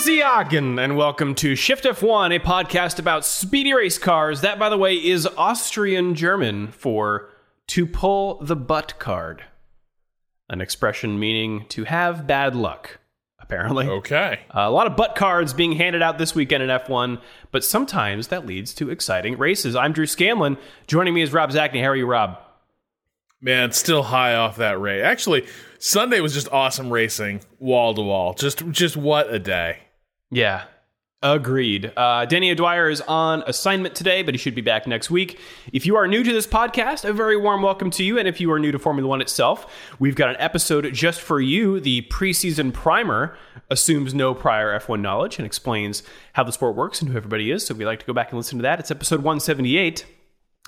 Ziagen, and welcome to Shift F1, a podcast about speedy race cars. That, by the way, is Austrian German for to pull the butt card, an expression meaning to have bad luck, apparently. Okay. Uh, a lot of butt cards being handed out this weekend in F1, but sometimes that leads to exciting races. I'm Drew Scanlon. Joining me is Rob Zacny. How are you, Rob? Man, still high off that rate. Actually, Sunday was just awesome racing, wall to wall. Just just what a day. Yeah, agreed. Uh, Danny O'Dwyer is on assignment today, but he should be back next week. If you are new to this podcast, a very warm welcome to you. And if you are new to Formula One itself, we've got an episode just for you. The preseason primer assumes no prior F1 knowledge and explains how the sport works and who everybody is. So if you'd like to go back and listen to that, it's episode 178.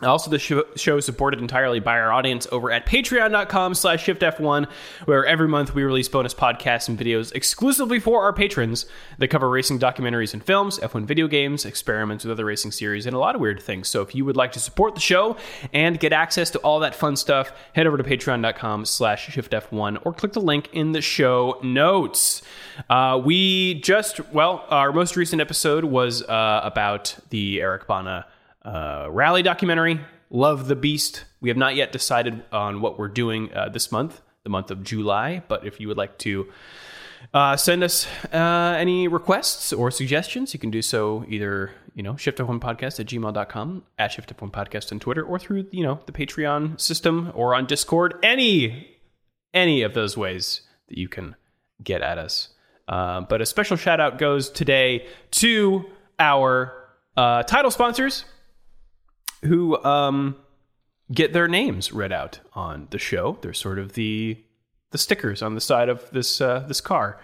Also, the show, is supported entirely by our audience over at patreon.com slash shiftf1, where every month we release bonus podcasts and videos exclusively for our patrons that cover racing documentaries and films, F1 video games, experiments with other racing series, and a lot of weird things. So if you would like to support the show and get access to all that fun stuff, head over to patreon.com slash shiftf1 or click the link in the show notes. Uh, we just, well, our most recent episode was uh, about the Eric Bana uh, rally documentary, Love the Beast. We have not yet decided on what we're doing uh, this month, the month of July. But if you would like to uh, send us uh, any requests or suggestions, you can do so either, you know, shiftf1podcast at gmail.com, at shiftf1podcast on Twitter, or through, you know, the Patreon system or on Discord. Any, any of those ways that you can get at us. Uh, but a special shout out goes today to our uh, title sponsors who um, get their names read out on the show. They're sort of the the stickers on the side of this uh, this car.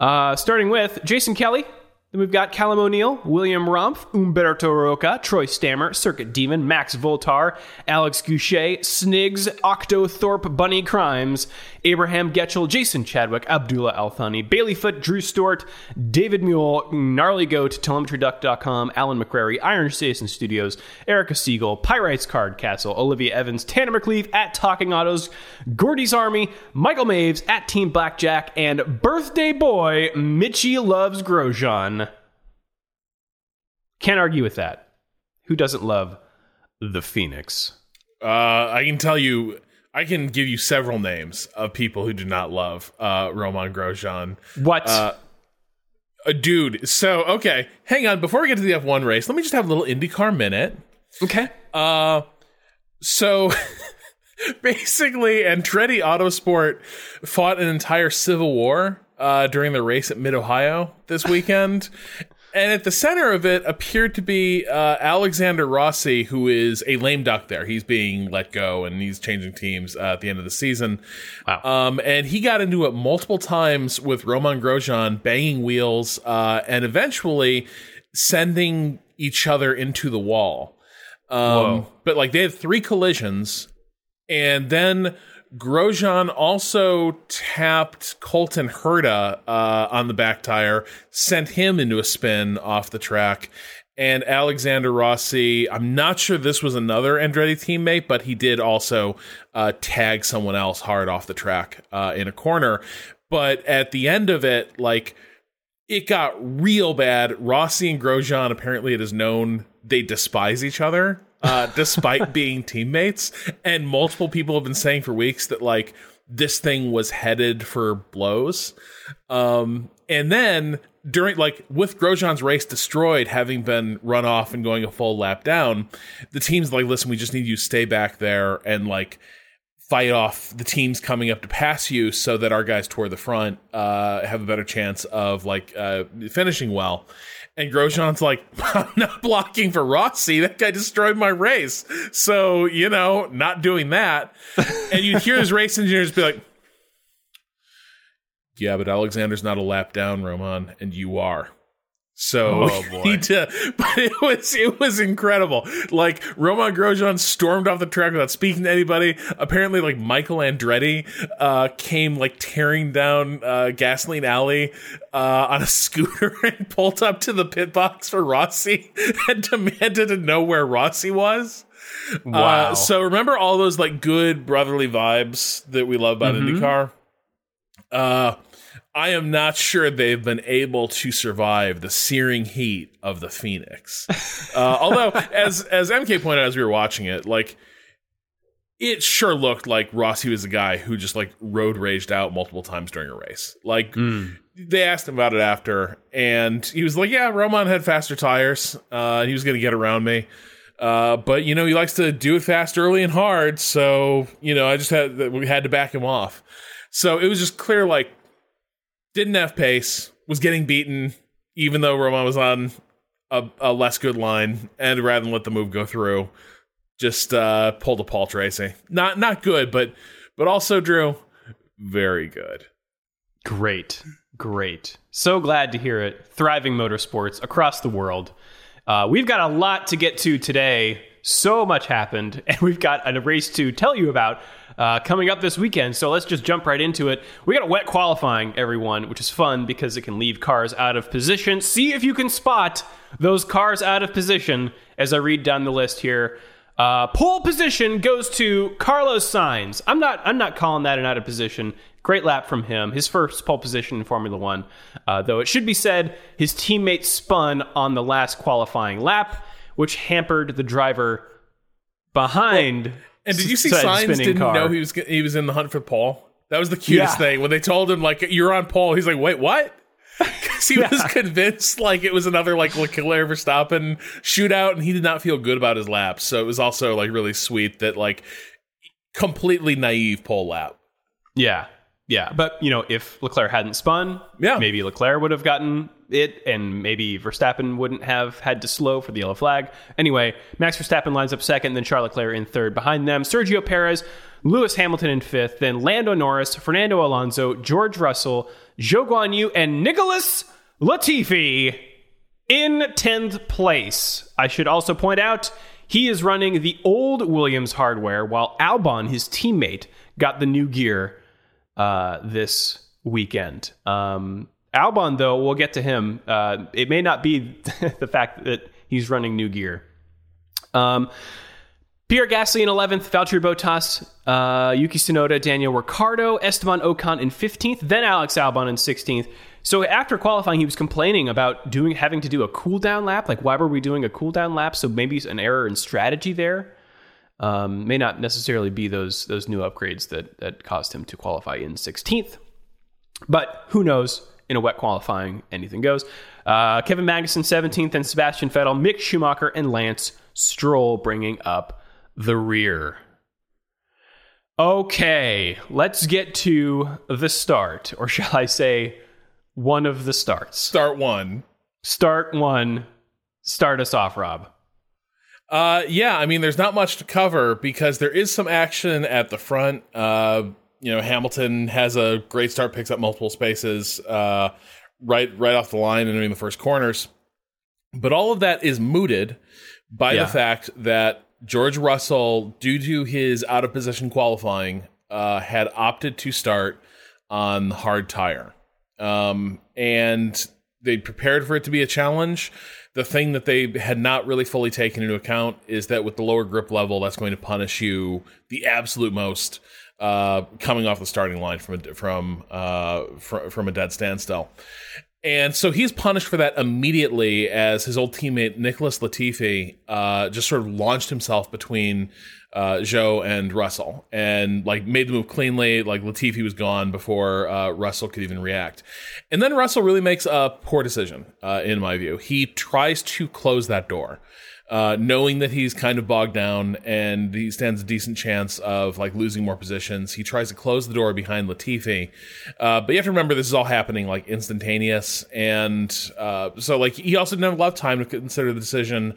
Uh, starting with Jason Kelly. Then we've got Callum O'Neill, William Rumpf, Umberto Roca, Troy Stammer, Circuit Demon, Max Voltar, Alex Goucher, Snigs, Octothorpe, Bunny Crimes, Abraham Getchell, Jason Chadwick, Abdullah Althani, Baileyfoot, Drew Stewart, David Mule, Gnarly Goat, TelemetryDuck.com, Alan McCrary, Iron Jason Studios, Erica Siegel, Pyrites Card Castle, Olivia Evans, Tanner McLeave at Talking Autos, Gordy's Army, Michael Maves at Team Blackjack, and birthday boy Mitchie Loves Grosjean. Can't argue with that. Who doesn't love the Phoenix? Uh, I can tell you, I can give you several names of people who do not love uh, Romain Grosjean. What? Uh, uh, dude, so, okay, hang on. Before we get to the F1 race, let me just have a little IndyCar minute. okay. Uh, so basically, Andretti Autosport fought an entire civil war uh, during the race at Mid Ohio this weekend. And at the center of it appeared to be uh, Alexander Rossi, who is a lame duck there. He's being let go and he's changing teams uh, at the end of the season. Wow. Um, and he got into it multiple times with Romain Grosjean banging wheels uh, and eventually sending each other into the wall. Um, but like they had three collisions, and then Grosjean also tapped Colton Herta uh, on the back tire, sent him into a spin off the track. And Alexander Rossi, I'm not sure this was another Andretti teammate, but he did also uh, tag someone else hard off the track uh, in a corner. But at the end of it, like it got real bad. Rossi and Grosjean apparently it is known they despise each other, uh, despite being teammates. And multiple people have been saying for weeks that like this thing was headed for blows. Um, and then during like with Grosjean's race destroyed, having been run off and going a full lap down, the team's like, listen, we just need you stay back there and like fight off the teams coming up to pass you so that our guys toward the front uh, have a better chance of like uh, finishing well. And Grosjean's like, I'm not blocking for Rossi. That guy destroyed my race. So, you know, not doing that. and you'd hear his race engineers be like, Yeah, but Alexander's not a lap down, Romain, and you are. So Oh, we boy. need to, but it was it was incredible. Like Romain Grosjean stormed off the track without speaking to anybody. Apparently, like Michael Andretti uh, came like tearing down uh, Gasoline Alley uh, on a scooter and pulled up to the pit box for Rossi and demanded to know where Rossi was. Wow. Uh, so remember all those like good brotherly vibes that we love about Mhm. IndyCar. Uh, I am not sure they've been able to survive the searing heat of the Phoenix. Uh, although, as as MK pointed out as we were watching it, like it sure looked like Rossi was a guy who just like road raged out multiple times during a race. Like mm. they asked him about it after, and he was like, "Yeah, Romain had faster tires, uh, he was going to get around me." Uh, but you know, he likes to do it fast, early, and hard. So you know, I just had we had to back him off. So it was just clear, like didn't have pace, was getting beaten, even though Romain was on a, a less good line, and rather than let the move go through, just uh, pulled a Paul Tracy. Not not good, but but also Drew, very good. Great, great. So glad to hear it. Thriving motorsports across the world. Uh, we've got a lot to get to today. So much happened, and we've got a race to tell you about uh, coming up this weekend. So let's just jump right into it. We got a wet qualifying, everyone, which is fun because it can leave cars out of position. See if you can spot those cars out of position as I read down the list here. Uh, pole position goes to Carlos Sainz. I'm not. I'm not calling that an out of position. Great lap from him. His first pole position in Formula One. Uh, though it should be said, his teammate spun on the last qualifying lap, which hampered the driver behind. And did you see Sainz didn't car. know he was he was in the hunt for pole? That was the cutest yeah. thing when they told him like you're on pole. He's like, wait, what? Because he yeah. was convinced like it was another like Leclerc Verstappen shootout, and he did not feel good about his lap. So it was also like really sweet that like completely naive pole lap. Yeah, yeah, but you know, if Leclerc hadn't spun, yeah. maybe Leclerc would have gotten it, and maybe Verstappen wouldn't have had to slow for the yellow flag. Anyway, Max Verstappen lines up second, then Charles Leclerc in third. Behind them, Sergio Perez, Lewis Hamilton in fifth, then Lando Norris, Fernando Alonso, George Russell, Zhou Guan Yu, and Nicholas Latifi in 10th place. I should also point out he is running the old Williams hardware, while Albon, his teammate, got the new gear uh, this weekend. Um, Albon, though, we'll get to him. Uh, it may not be the fact that he's running new gear. Um, Pierre Gasly in 11th, Valtteri Bottas, uh, Yuki Tsunoda, Daniel Ricciardo, Esteban Ocon in 15th, then Alex Albon in 16th. So after qualifying, he was complaining about doing having to do a cool down lap. Like, why were we doing a cool down lap? So maybe an error in strategy there. Um, may not necessarily be those those new upgrades that that caused him to qualify in 16th, but who knows? In a wet qualifying, anything goes. Uh, Kevin Magnussen 17th, and Sebastian Vettel, Mick Schumacher, and Lance Stroll bringing up the rear. Okay, let's get to the start, or shall I say, one of the starts. Start one. Start one. Start us off, Rob. Uh, yeah, I mean, there's not much to cover because there is some action at the front. Uh, you know, Hamilton has a great start, picks up multiple spaces, uh, right, right off the line and in the first corners. But all of that is mooted by yeah. the fact that George Russell, due to his out of position qualifying, uh, had opted to start on hard tire. Um, and they prepared for it to be a challenge the thing that they had not really fully taken into account is that with the lower grip level, that's going to punish you the absolute most uh, coming off the starting line from a, from uh, fr- from a dead standstill. And so he's punished for that immediately as his old teammate Nicholas Latifi uh, just sort of launched himself between uh, Zhou and Russell and like made the move cleanly. Like Latifi was gone before uh, Russell could even react. And then Russell really makes a poor decision, uh, in my view. He tries to close that door. Uh, knowing that he's kind of bogged down and he stands a decent chance of like losing more positions, he tries to close the door behind Latifi. Uh, but you have to remember this is all happening like instantaneous, and uh, so like he also didn't have a lot of time to consider the decision.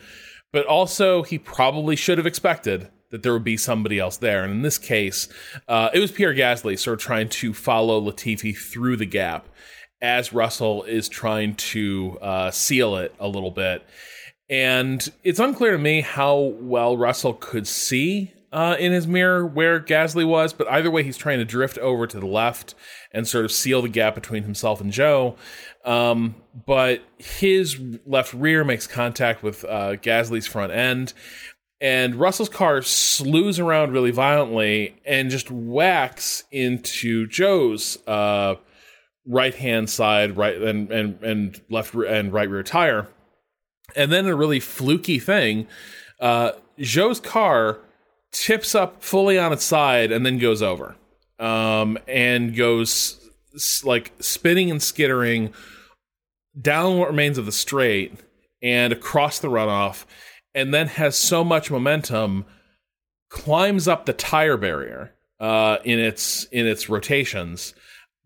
But also, he probably should have expected that there would be somebody else there. And in this case, uh, it was Pierre Gasly sort of trying to follow Latifi through the gap as Russell is trying to uh, seal it a little bit. And it's unclear to me how well Russell could see uh, in his mirror where Gasly was, but either way, he's trying to drift over to the left and sort of seal the gap between himself and Zhou. Um, but his left rear makes contact with uh, Gasly's front end, and Russell's car slews around really violently and just whacks into Zhou's uh, right hand side, right and and and left and right rear tire. And then a really fluky thing, uh, Zhou's car tips up fully on its side and then goes over, um, and goes like spinning and skittering down what remains of the straight and across the runoff, and then has so much momentum, climbs up the tire barrier uh, in its in its rotations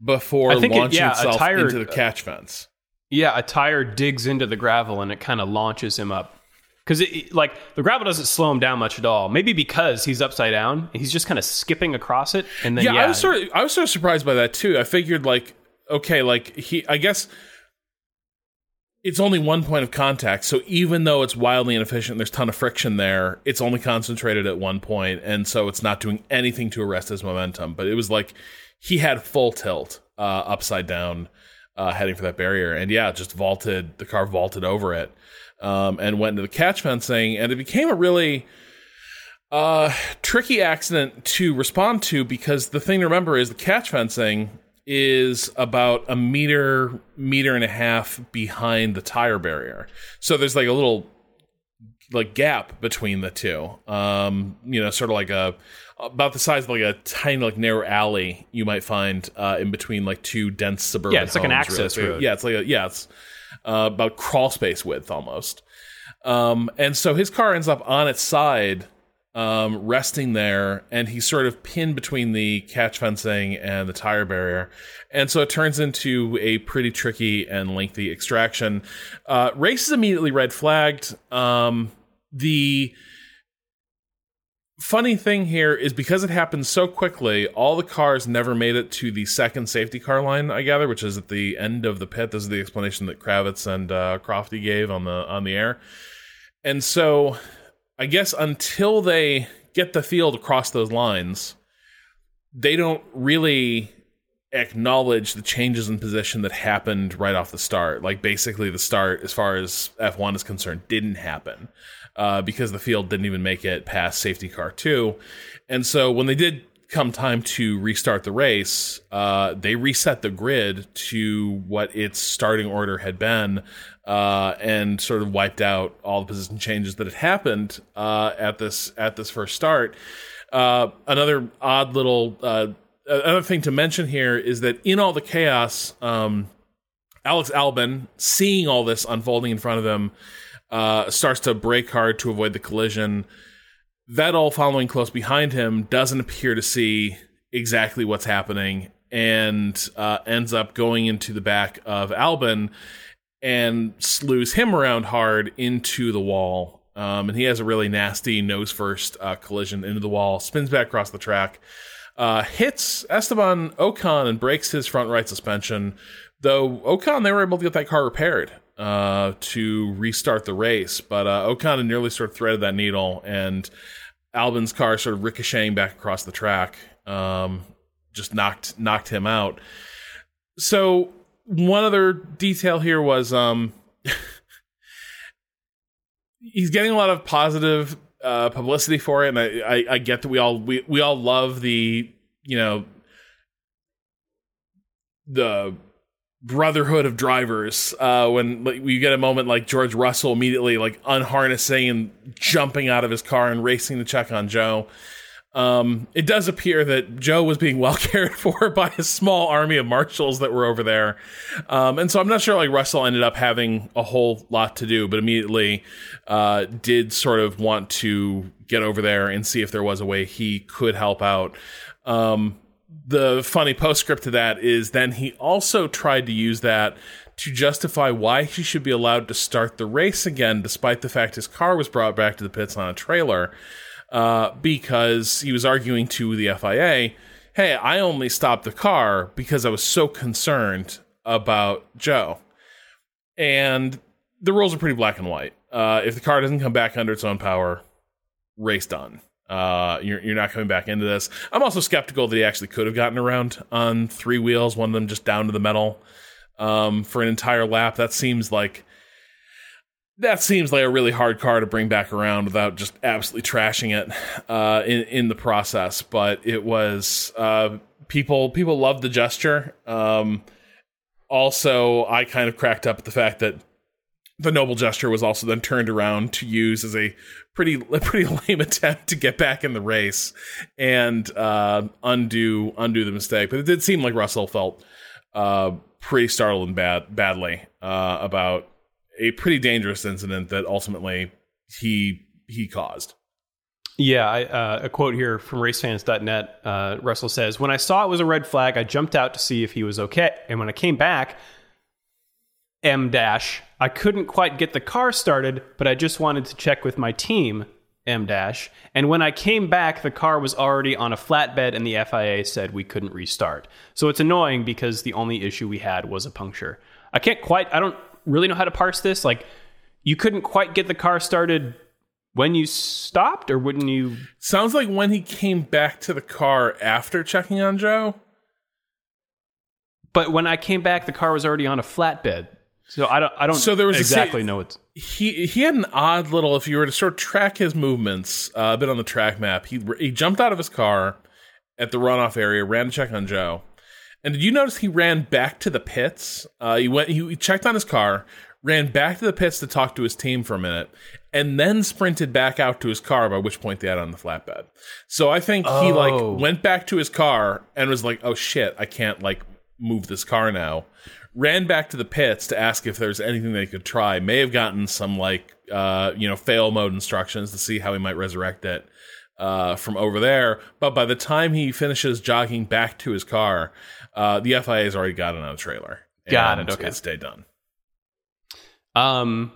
before launching it, yeah, itself tire, into the catch fence. Yeah, a tire digs into the gravel and it kind of launches him up. Because like the gravel doesn't slow him down much at all. Maybe because he's upside down, he's just kind of skipping across it. And then yeah, yeah, I was sort of I was sort of surprised by that too. I figured like okay, like he I guess it's only one point of contact. So even though it's wildly inefficient, there's a ton of friction there, it's only concentrated at one point, and so it's not doing anything to arrest his momentum. But it was like he had full tilt uh, upside down uh, heading for that barrier. And yeah, just vaulted, the car vaulted over it um, and went into the catch fencing. And it became a really uh, tricky accident to respond to because the thing to remember is the catch fencing is about a meter, meter and a half behind the tire barrier. So there's like a little like gap between the two. Um, you know, sort of like a about the size of like a tiny like narrow alley you might find uh, in between like two dense suburban. Yeah, it's like an access really. road. Yeah, it's like a, yeah, it's uh, about crawl space width almost. Um, and so his car ends up on its side, um, resting there, and he's sort of pinned between the catch fencing and the tire barrier. And so it turns into a pretty tricky and lengthy extraction. Uh, race is immediately red flagged. Um, the funny thing here is because it happened so quickly, all the cars never made it to the second safety car line. I gather, which is at the end of the pit. This is the explanation that Kravitz and uh, Crofty gave on the on the air. And so, I guess until they get the field across those lines, they don't really acknowledge the changes in position that happened right off the start. Like basically, the start, as far as F1 is concerned, didn't happen uh, because the field didn't even make it past safety car two. And so when they did come time to restart the race, uh, they reset the grid to what its starting order had been, uh, and sort of wiped out all the position changes that had happened uh, at this at this first start. Uh, another odd little uh, another thing to mention here is that in all the chaos, um, Alex Albon, seeing all this unfolding in front of him, uh, starts to brake hard to avoid the collision. Vettel, following close behind him, doesn't appear to see exactly what's happening and uh, ends up going into the back of Albon and slews him around hard into the wall. Um, and he has a really nasty nose first uh, collision into the wall, spins back across the track, uh, hits Esteban Ocon and breaks his front right suspension. Though Ocon, they were able to get that car repaired uh, to restart the race, but uh, Ocon nearly sort of threaded that needle, and Albon's car sort of ricocheting back across the track, um, just knocked knocked him out. So one other detail here was um, he's getting a lot of positive uh, publicity for it, and I, I, I get that we all we, we all love the you know the brotherhood of drivers uh, when like, you get a moment like George Russell immediately like unharnessing and jumping out of his car and racing to check on Zhou. Um, it does appear that Zhou was being well cared for by a small army of marshals that were over there. Um, and so I'm not sure like Russell ended up having a whole lot to do, but immediately uh, did sort of want to get over there and see if there was a way he could help out. Um, the funny postscript to that is then he also tried to use that to justify why he should be allowed to start the race again, despite the fact his car was brought back to the pits on a trailer, uh, because he was arguing to the FIA, hey, I only stopped the car because I was so concerned about Zhou. And the rules are pretty black and white. Uh, if the car doesn't come back under its own power, race done. Uh, you're, you're not coming back into this. I'm also skeptical that he actually could have gotten around on three wheels, one of them just down to the metal um, for an entire lap. That seems like that seems like a really hard car to bring back around without just absolutely trashing it uh, in in the process. But it was uh, people people loved the gesture. Um, also, I kind of cracked up at the fact that the noble gesture was also then turned around to use as a pretty pretty lame attempt to get back in the race and uh, undo undo the mistake. But it did seem like Russell felt uh, pretty startled and bad badly uh, about a pretty dangerous incident that ultimately he he caused. Yeah, I, uh, a quote here from racefans.net. Uh, Russell says, When I saw it was a red flag, I jumped out to see if he was okay. And when I came back, M dash, I couldn't quite get the car started, but I just wanted to check with my team, M dash. And when I came back, the car was already on a flatbed and the FIA said we couldn't restart. So it's annoying because the only issue we had was a puncture. I can't quite, I don't really know how to parse this. Like, you couldn't quite get the car started when you stopped, or wouldn't you? Sounds like when he came back to the car after checking on Zhou. But when I came back, the car was already on a flatbed. So I don't, I don't So there was exactly know it's. he he had an odd little if you were to sort of track his movements uh, a bit on the track map he he jumped out of his car at the runoff area ran to check on Zhou and did you notice he ran back to the pits uh, he went he, he checked on his car ran back to the pits to talk to his team for a minute and then sprinted back out to his car by which point they had on the flatbed so i think he Oh. like went back to his car and was like oh shit i can't like move this car now ran back to the pits to ask if there's anything they could try. May have gotten some like uh, you know fail mode instructions to see how he might resurrect it uh, from over there. But by the time he finishes jogging back to his car, uh, the FIA has already got it on a trailer. Got And it, okay. It's day done. Um,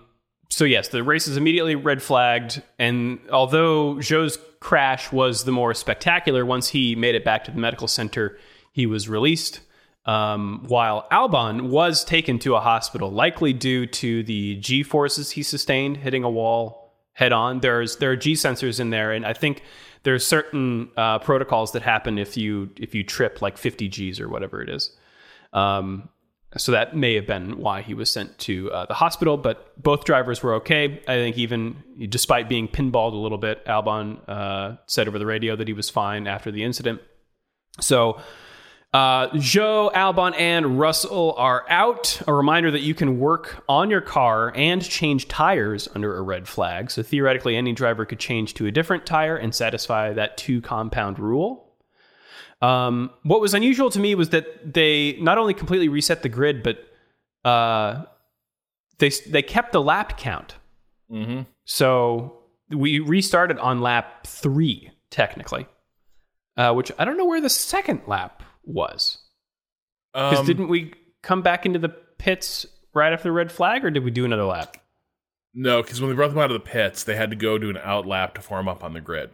so yes, the race is immediately red flagged, and although Zhou's crash was the more spectacular, once he made it back to the medical center, he was released. Um, while Albon was taken to a hospital, likely due to the G forces he sustained hitting a wall head on. There's there are G sensors in there, and I think there's certain uh, protocols that happen if you if you trip like 50 Gs or whatever it is. Um, so that may have been why he was sent to uh, the hospital, but both drivers were okay. I think even despite being pinballed a little bit, Albon uh, said over the radio that he was fine after the incident. So uh, Zhou, Albon, and Russell are out. A reminder that you can work on your car and change tires under a red flag. So theoretically, any driver could change to a different tire and satisfy that two compound rule. Um, what was unusual to me was that they not only completely reset the grid, but uh, they they kept the lap count. Mm-hmm. So we restarted on lap three, technically, uh, which I don't know where the second lap was. Because Um, didn't we come back into the pits right after the red flag, or did we do another lap? No, because when they brought them out of the pits, they had to go do an out lap to form up on the grid.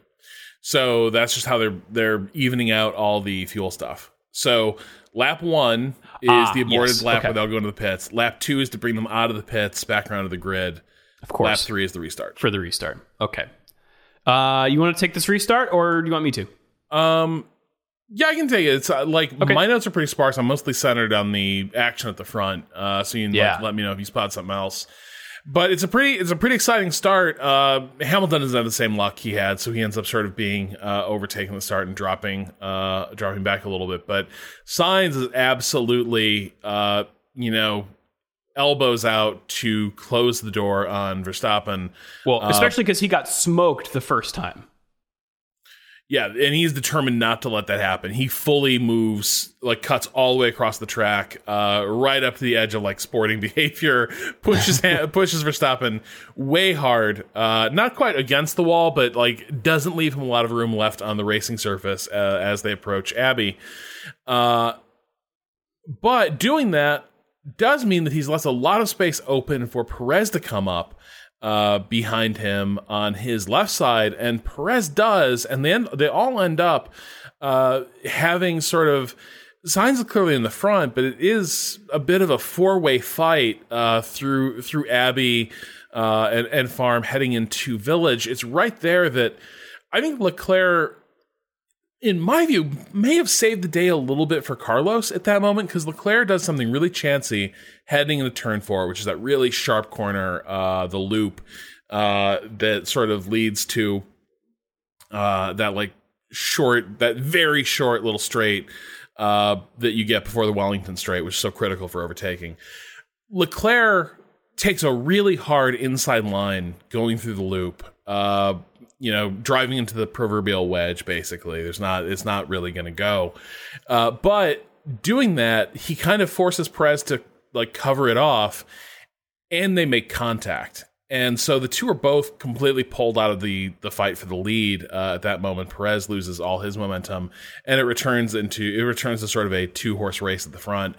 So that's just how they're they're evening out all the fuel stuff. So lap one is Ah, the aborted yes, lap okay. where they'll go into the pits. Lap two is to bring them out of the pits back around to the grid. Of course. Lap three is the restart. for the restart. Okay. Uh, you want to take this restart, or do you want me to? Um, yeah, I can take it. It's uh, like Okay. my notes are pretty sparse. I'm mostly centered on the action at the front. Uh, so you can Yeah. let, let me know if you spot something else. But it's a pretty it's a pretty exciting start. Uh, Hamilton doesn't have the same luck he had, so he ends up sort of being uh, overtaking the start and dropping uh, dropping back a little bit. But Sainz is absolutely uh, you know elbows out to close the door on Verstappen. Well, especially because he got smoked the first time. Yeah, and he's determined not to let that happen. He fully moves, like cuts all the way across the track, uh, right up to the edge of like sporting behavior. Pushes ha- pushes Verstappen way hard, uh, not quite against the wall, but like doesn't leave him a lot of room left on the racing surface uh, as they approach Abbey. Uh, but doing that does mean that he's left a lot of space open for Perez to come up uh, behind him on his left side, and Perez does, and then they all end up uh, having sort of Sainz clearly in the front, but it is a bit of a four way fight uh, through through Abbey uh, and, and Farm heading into Village. It's right there that I think Leclerc in my view, may have saved the day a little bit for Carlos at that moment because Leclerc does something really chancy heading into turn four, which is that really sharp corner, uh, the loop uh, that sort of leads to uh, that like short, that very short little straight uh, that you get before the Wellington Straight, which is so critical for overtaking. Leclerc takes a really hard inside line going through the loop. You know, driving into the proverbial wedge. Basically, there's not. It's not really going to go. Uh, but doing that, he kind of forces Perez to like cover it off, and they make contact. And so the two are both completely pulled out of the the fight for the lead uh, at that moment. Perez loses all his momentum, and it returns into it returns to sort of a two horse race at the front.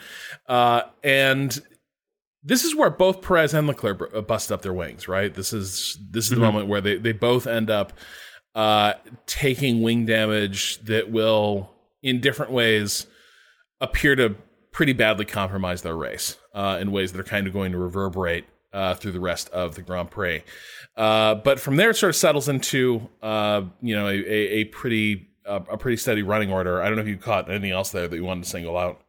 Uh, and this is where both Perez and Leclerc uh, busted up their wings, right? This is this is mm-hmm. the moment where they, they both end up uh, taking wing damage that will, in different ways, appear to pretty badly compromise their race uh, in ways that are kind of going to reverberate uh, through the rest of the Grand Prix. Uh, but from there, it sort of settles into uh, you know a, a, a pretty a pretty steady running order. I don't know if you caught anything else there that you wanted to single out.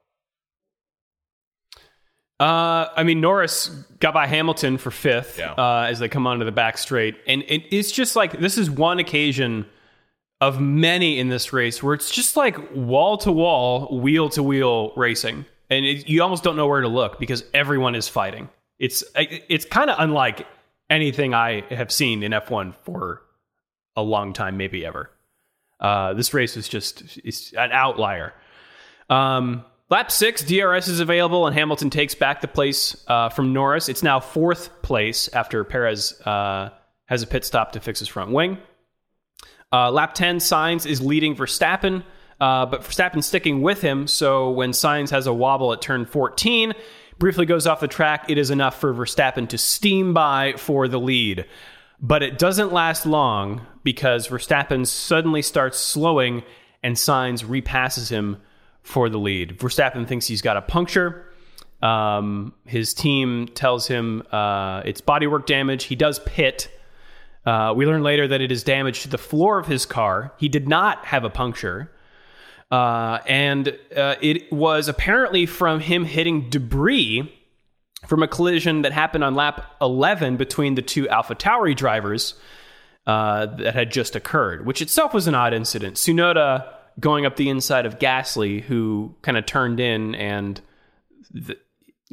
Uh, I mean, Norris got by Hamilton for fifth yeah. uh, as they come onto the back straight, and it, it's just like this is one occasion of many in this race where it's just like wall to wall, wheel to wheel racing, and it, you almost don't know where to look because everyone is fighting. It's it's kind of unlike anything I have seen in F1 for a long time, maybe ever. Uh, this race is just it's an outlier. Um, Lap six, DRS is available, and Hamilton takes back the place uh, from Norris. It's now fourth place after Perez uh, has a pit stop to fix his front wing. Uh, lap 10, Sainz is leading Verstappen, uh, but Verstappen sticking with him. So when Sainz has a wobble at turn 14, briefly goes off the track, it is enough for Verstappen to steam by for the lead. But it doesn't last long because Verstappen suddenly starts slowing and Sainz repasses him for the lead. Verstappen thinks he's got a puncture. Um, his team tells him uh, it's bodywork damage. He does pit. Uh, we learn later that it is damage to the floor of his car. He did not have a puncture. Uh, and uh, it was apparently from him hitting debris from a collision that happened on lap 11 between the two Alpha Tauri drivers uh, that had just occurred, which itself was an odd incident. Tsunoda going up the inside of Gasly, who kind of turned in and th-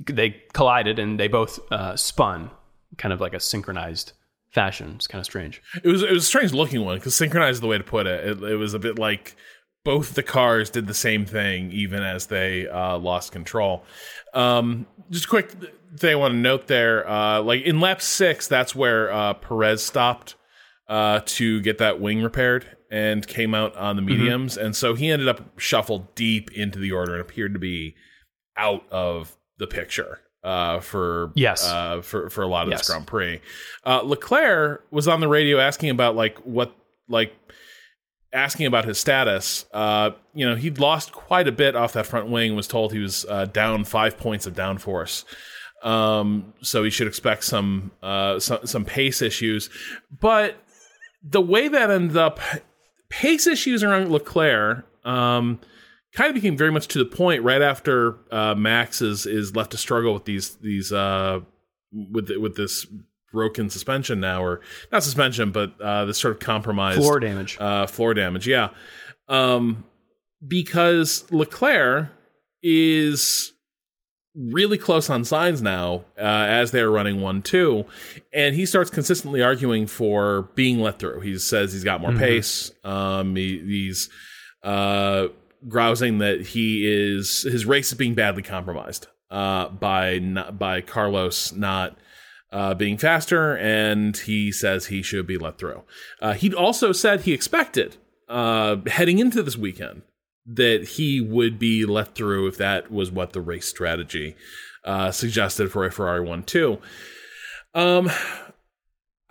they collided and they both uh, spun, kind of like a synchronized fashion. It's kind of strange. It was it was a strange looking one because synchronized is the way to put it. it. It was a bit like both the cars did the same thing even as they uh, lost control. Um, just a quick thing I want to note there, uh, like in lap six, that's where uh, Perez stopped uh, to get that wing repaired and came out on the mm-hmm. mediums, mm-hmm. and so he ended up shuffled deep into the order and appeared to be out of the picture uh, for yes uh, for for a lot of yes. this Grand Prix. Uh, Leclerc was on the radio asking about like what like asking about his status. Uh, you know, he'd lost quite a bit off that front wing. Was told he was uh, down five points of downforce. Um, so he should expect some uh, some some pace issues, but the way that ended up pace issues around Leclerc um, kind of became very much to the point right after uh, Max is is left to struggle with these these uh, with with this broken suspension now, or not suspension, but uh, this sort of compromised floor damage. Uh, floor damage, yeah. Um, because Leclerc is really close on Sainz now uh, as they're running one two, and he starts consistently arguing for being let through. He says he's got more mm-hmm. pace. Um, he, he's uh, grousing that he is his race is being badly compromised uh, by not, by Carlos not. Uh, being faster, and he says he should be let through. Uh, he also said he expected uh, heading into this weekend that he would be let through if that was what the race strategy uh, suggested for a Ferrari one two. Um,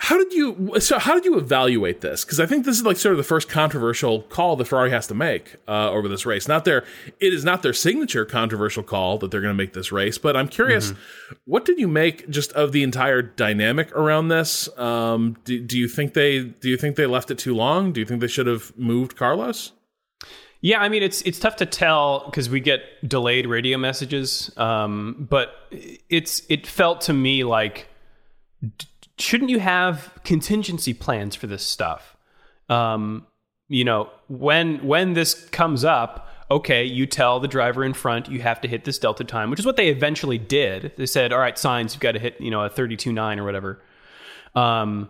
how did you so how did you evaluate this? Because I think this is like sort of the first controversial call that Ferrari has to make uh, over this race. Not their it is not their signature controversial call that they're going to make this race. But I'm curious, mm-hmm. what did you make just of the entire dynamic around this? Um, do, do you think they do you think they left it too long? Do you think they should have moved Carlos? Yeah, I mean it's it's tough to tell because we get delayed radio messages, um, but it's it felt to me like d- shouldn't you have contingency plans for this stuff? Um, you know, when when this comes up, okay, you tell the driver in front you have to hit this delta time, which is what they eventually did. They said, all right, Sainz, you've got to hit, you know, a 32.9 or whatever. Um,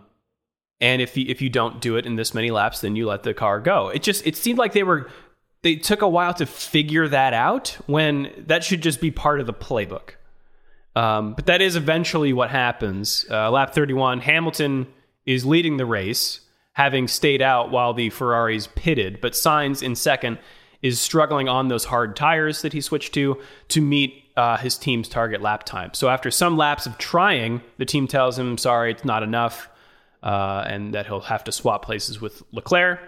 and if you, if you don't do it in this many laps, then you let the car go. It just it seemed like they were they took a while to figure that out when that should just be part of the playbook. Um, but that is eventually what happens. Uh, lap 31, Hamilton is leading the race, having stayed out while the Ferraris pitted, but Sainz in second is struggling on those hard tires that he switched to to meet uh, his team's target lap time. So after some laps of trying, the team tells him, "Sorry, it's not enough," uh, and that he'll have to swap places with Leclerc.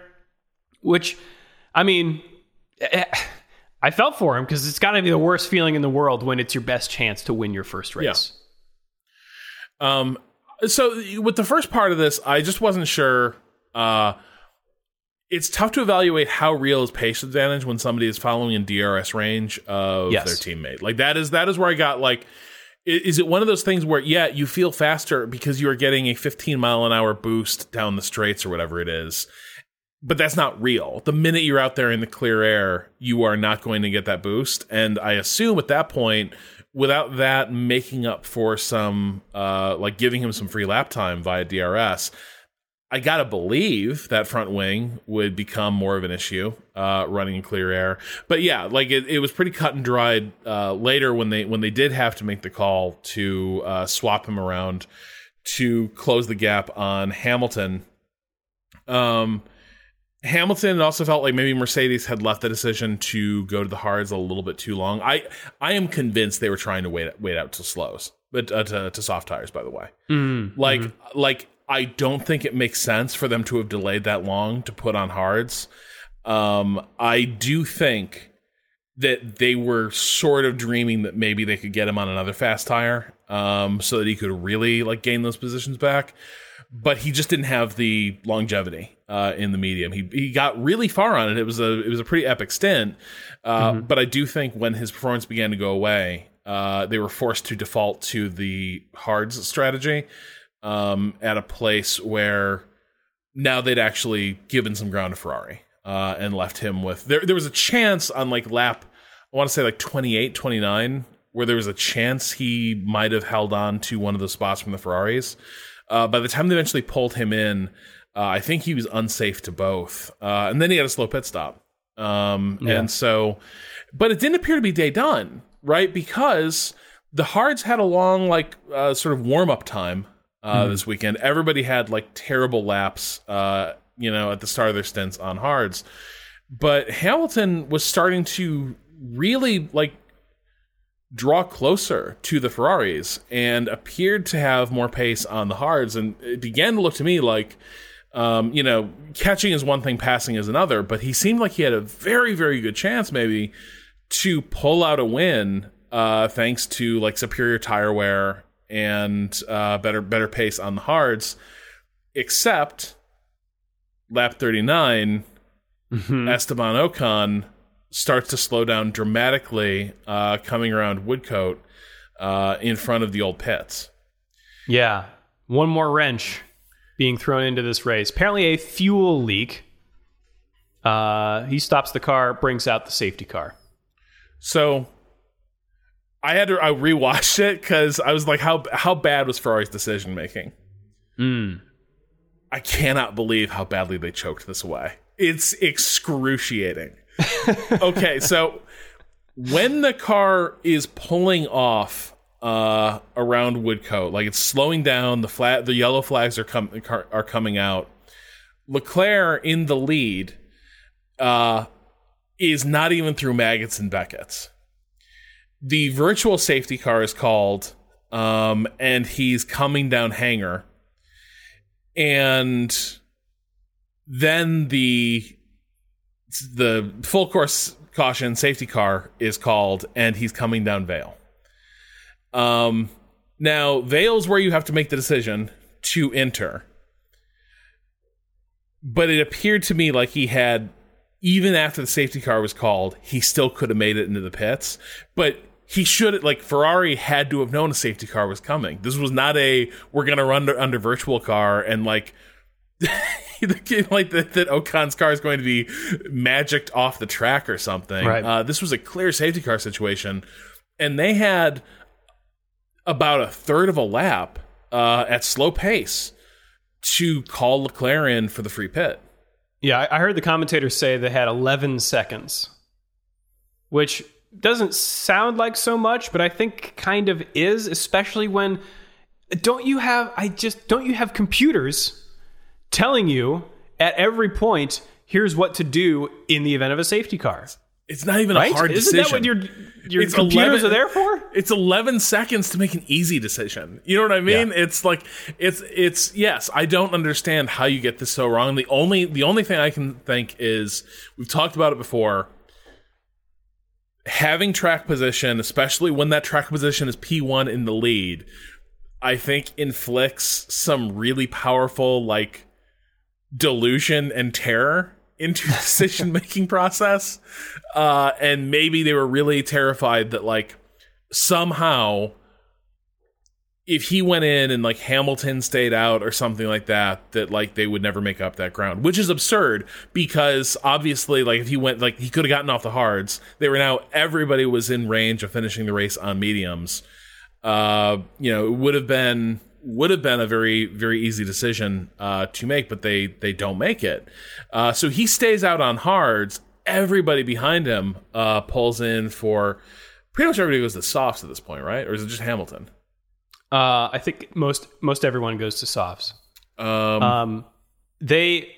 Which, I mean, I felt for him because it's got to be the worst feeling in the world when it's your best chance to win your first race. Yeah. Um. So with the first part of this, I just wasn't sure. Uh, it's tough to evaluate how real is pace advantage when somebody is following in DRS range of Yes. their teammate. Like that is that is where I got like. Is it one of those things where yeah you feel faster because you are getting a 15 mile an hour boost down the straights or whatever it is, but that's not real. The minute you're out there in the clear air, you are not going to get that boost. And I assume at that point, without that making up for some, uh, like giving him some free lap time via DRS, I gotta believe that front wing would become more of an issue uh, running in clear air. But yeah, like it, it was pretty cut and dried uh, later when they when they did have to make the call to uh, swap him around to close the gap on Hamilton. Um, Hamilton also felt like maybe Mercedes had left the decision to go to the hards a little bit too long. I I am convinced they were trying to wait wait out to slows, but uh, to, to soft tires. By the way, Mm, like mhm. like I don't think it makes sense for them to have delayed that long to put on hards. Um, I do think that they were sort of dreaming that maybe they could get him on another fast tire, um, so that he could really like gain those positions back. But he just didn't have the longevity uh, in the medium. He he got really far on it. It was a it was a pretty epic stint. Uh, But I do think when his performance began to go away, uh, they were forced to default to the hards strategy um, at a place where now they'd actually given some ground to Ferrari uh, and left him with there. There was a chance on like lap, I want to say like 28, 29, where there was a chance he might have held on to one of the spots from the Ferraris. Uh, by the time they eventually pulled him in, uh, I think he was unsafe to both, uh, and then he had a slow pit stop. Um, Yeah. And so, but it didn't appear to be day done, right? Because the hards had a long, like, uh, sort of warm up time uh, this weekend. Everybody had like terrible laps, uh, you know, at the start of their stints on hards. But Hamilton was starting to really like draw closer to the Ferraris and appeared to have more pace on the hards. And it began to look to me like, um, you know, catching is one thing, passing is another. But he seemed like he had a very, very good chance, maybe, to pull out a win, uh, thanks to like superior tire wear and uh, better, better pace on the hards. Except lap thirty nine, Mhm. Esteban Ocon starts to slow down dramatically, uh, coming around Woodcote uh, in front of the old pits. Yeah. One more wrench being thrown into this race. Apparently, a fuel leak. Uh, he stops the car, brings out the safety car. So I had to I rewatched it because I was like, how how bad was Ferrari's decision making? Mm. I cannot believe how badly they choked this away. It's excruciating. okay, so when the car is pulling off uh, around Woodcote, like it's slowing down, the flat, the yellow flags are com- are coming out. Leclerc in the lead uh, is not even through Maggotts and Becketts. The virtual safety car is called, um, and he's coming down Hangar and then the the full course caution safety car is called and he's coming down Vale. Um now Vale's where you have to make the decision to enter. But it appeared to me like he had even after the safety car was called, he still could have made it into the pits. But he should like Ferrari had to have known a safety car was coming. This was not a we're gonna run under, under virtual car and like like that, that Ocon's car is going to be magicked off the track or something. Right. Uh, this was a clear safety car situation, and they had about a third of a lap uh, at slow pace to call Leclerc in for the free pit. Yeah, I I heard the commentators say they had 11 seconds, which doesn't sound like so much, but I think kind of is, especially when don't you have I just don't you have computers telling you at every point here's what to do in the event of a safety car. It's not even Right? a hard decision. Isn't that what your your It's computers 11 are there for? it's 11 seconds to make an easy decision. You know what I mean? Yeah. It's like it's it's yes, I don't understand how you get this so wrong. The only the only thing I can think is we've talked about it before. Having track position, especially when that track position is P1 in the lead, I think inflicts some really powerful like delusion and terror into the decision making process. Uh, and maybe they were really terrified that like somehow if he went in and like Hamilton stayed out or something like that, that like they would never make up that ground, which is absurd because obviously, like if he went, like he could have gotten off the hards. They were now everybody was in range of finishing the race on mediums. Uh, you know, it would have been would have been a very very easy decision uh, to make, but they they don't make it. Uh, so he stays out on hards. Everybody behind him uh, pulls in for pretty much everybody goes to softs at this point, right? Or is it just Hamilton? Uh, I think most most everyone goes to softs. Um, Um, they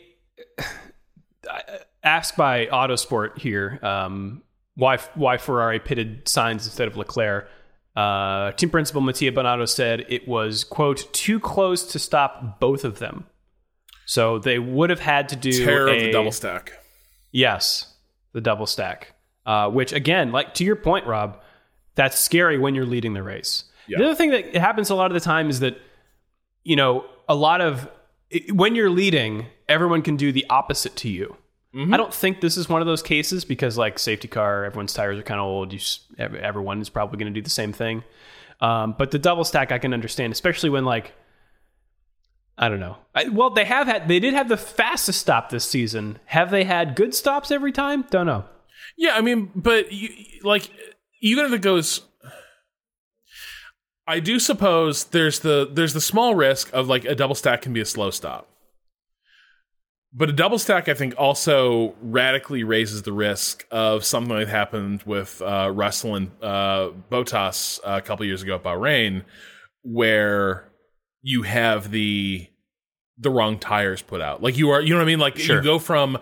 asked by Autosport here um, why why Ferrari pitted Sainz instead of Leclerc. Uh, team principal Mattia Binotto said it was quote too close to stop both of them. So they would have had to do terror of a- the double stack. Yes, the double stack. Uh, which again, like to your point, Rob, that's scary when you're leading the race. Yeah. The other thing that happens a lot of the time is that you know a lot of when you're leading, everyone can do the opposite to you. I don't think this is one of those cases because like safety car, everyone's tires are kind of old. You everyone is probably going to do the same thing. Um, but the double stack I can understand, especially when like I don't know. I, well, they have had they did have the fastest stop this season. Have they had good stops every time? Don't know. Yeah, I mean, but you, like, even if it goes, I do suppose there's the there's the small risk of like a double stack can be a slow stop, but a double stack I think also radically raises the risk of something that happened with uh, Russell and uh, Bottas a couple years ago at Bahrain, where you have the the wrong tires put out. Like you are, you know what I mean? Like Sure. you go from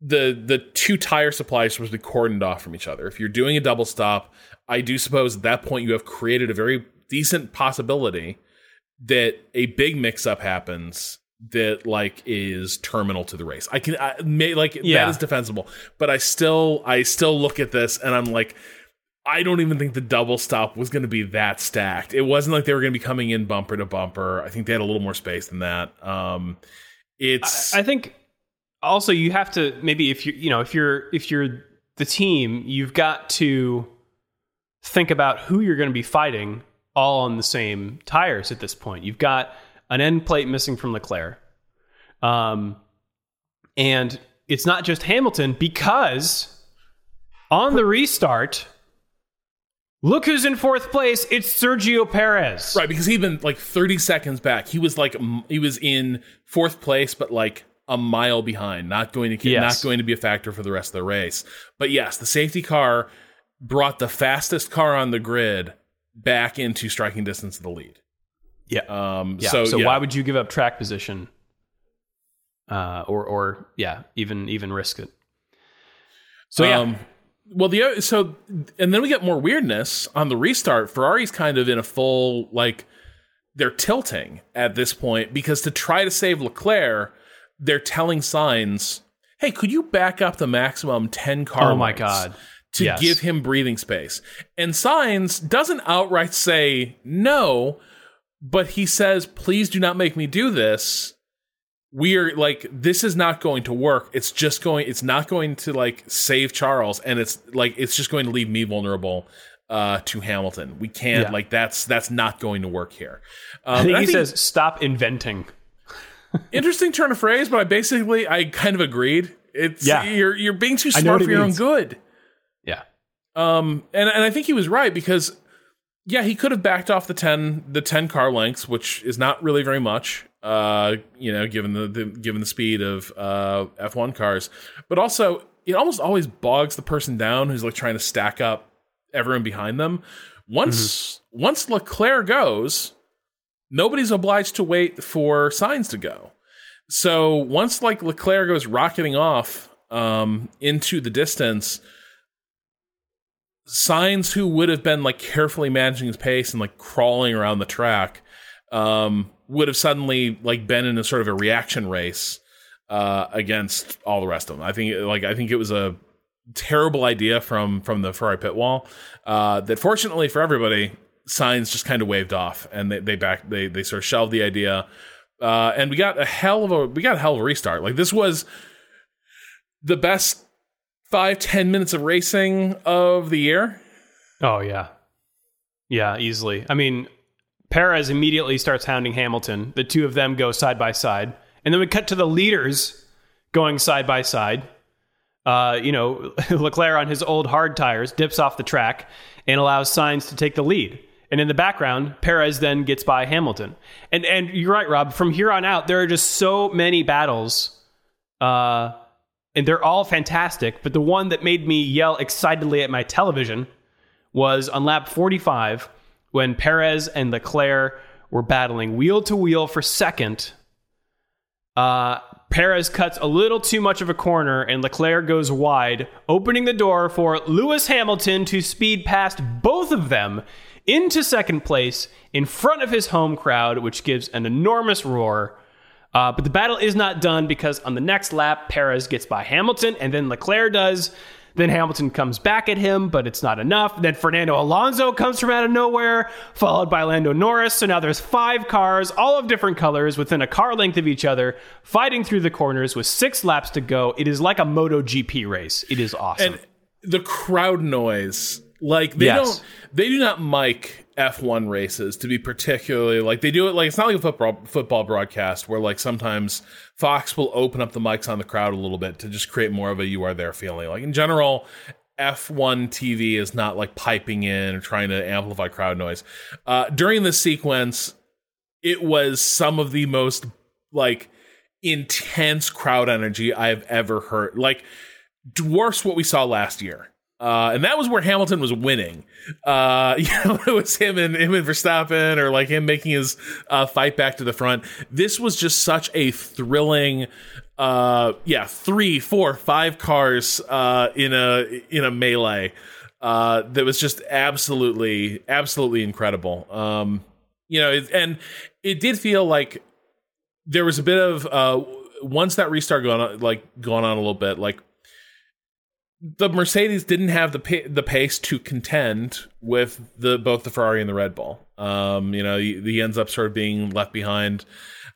the the two tire supplies supposed to be cordoned off from each other. If you're doing a double stop, I do suppose at that point you have created a very decent possibility that a big mix up happens that like is terminal to the race. I can I may like Yeah. that is defensible, but I still I still look at this and I'm like I don't even think the double stop was going to be that stacked. It wasn't like they were going to be coming in bumper to bumper. I think they had a little more space than that. Um it's I think also you have to maybe if you you know if you're if you're the team, you've got to think about who you're going to be fighting all on the same tires at this point. You've got an end plate missing from Leclerc. Um and it's not just Hamilton because on the restart Look who's in fourth place. It's Sergio Perez. Right, because he'd been like 30 seconds back. He was like he was in fourth place, but like a mile behind. Not going to Yes. not going to be a factor for the rest of the race. But yes, the safety car brought the fastest car on the grid back into striking distance of the lead. Yeah. Um, Yeah. So, So, yeah. why would you give up track position? Uh, or or yeah, even even risk it. So yeah, Um, well, the other- so and then we get more weirdness on the restart. Ferrari's kind of in a full like they're tilting at this point because to try to save Leclerc, they're telling Sainz, "Hey, could you back up the maximum ten car?" oh my god, To Yes. give him breathing space, and Sainz doesn't outright say no, but he says, "Please do not make me do this." we're like this is not going to work it's just going it's not going to like save charles and it's like it's just going to leave me vulnerable uh to hamilton we can't Yeah. like that's that's not going to work here I um, think and he think- says stop inventing. Interesting turn of phrase, but I basically I kind of agreed. It's Yeah. you're you're being too smart for your own good. Yeah. Um, and and I think he was right because yeah, he could have backed off the ten the ten car lengths, which is not really very much. Uh, you know, given the, the given the speed of uh F one cars, but also it almost always bogs the person down who's like trying to stack up everyone behind them. Once once Leclerc goes, nobody's obliged to wait for Sainz to go. So once like Leclerc goes rocketing off um, into the distance, Sainz who would have been like carefully managing his pace and like crawling around the track um, would have suddenly like been in a sort of a reaction race uh, against all the rest of them. I think like I think it was a terrible idea from from the Ferrari pit wall uh, that fortunately for everybody Sainz just kind of waved off and they they back they they sort of shelved the idea uh, and we got a hell of a we got a hell of a restart like this was the best five ten minutes of racing of the year Oh yeah, yeah, easily. I mean, Perez immediately starts hounding Hamilton. The two of them go side by side, and then we cut to the leaders going side by side. Uh, you know, Leclerc on his old hard tires dips off the track and allows Sainz to take the lead. And in the background, Perez then gets by Hamilton. And and you're right, Rob. From here on out, there are just so many battles. Uh, and they're all fantastic. But the one that made me yell excitedly at my television was on lap 45 when Perez and Leclerc were battling wheel to wheel for second. Uh, Perez cuts a little too much of a corner and Leclerc goes wide, opening the door for Lewis Hamilton to speed past both of them into second place in front of his home crowd, which gives an enormous roar. Uh, but the battle is not done because on the next lap, Perez gets by Hamilton, and then Leclerc does. Then Hamilton comes back at him, but it's not enough. Then Fernando Alonso comes from out of nowhere, followed by Lando Norris. So now there's five cars, all of different colors, within a car length of each other, fighting through the corners with six laps to go. It is like a MotoGP race. It is awesome. and the crowd noise like they Yes. don't they do not mic F1 races to be particularly like they do it like it's not like a football football broadcast where like sometimes Fox will open up the mics on the crowd a little bit to just create more of a you are there feeling. Like in general, F1 TV is not like piping in or trying to amplify crowd noise. Uh, during this sequence, it was some of the most like intense crowd energy I've ever heard. Like dwarfs what we saw last year. Uh, and that was where Hamilton was winning. Uh, you know, it was him and him and Verstappen, or like him making his uh, fight back to the front. This was just such a thrilling, uh, yeah, three, four, five cars uh, in a in a melee. Uh, that was just absolutely, absolutely incredible. Um, you know, and it did feel like there was a bit of once that restart going on, like going on a little bit, like the Mercedes didn't have the pa- the pace to contend with the both the Ferrari and the Red Bull. Um, you know, he, he ends up sort of being left behind.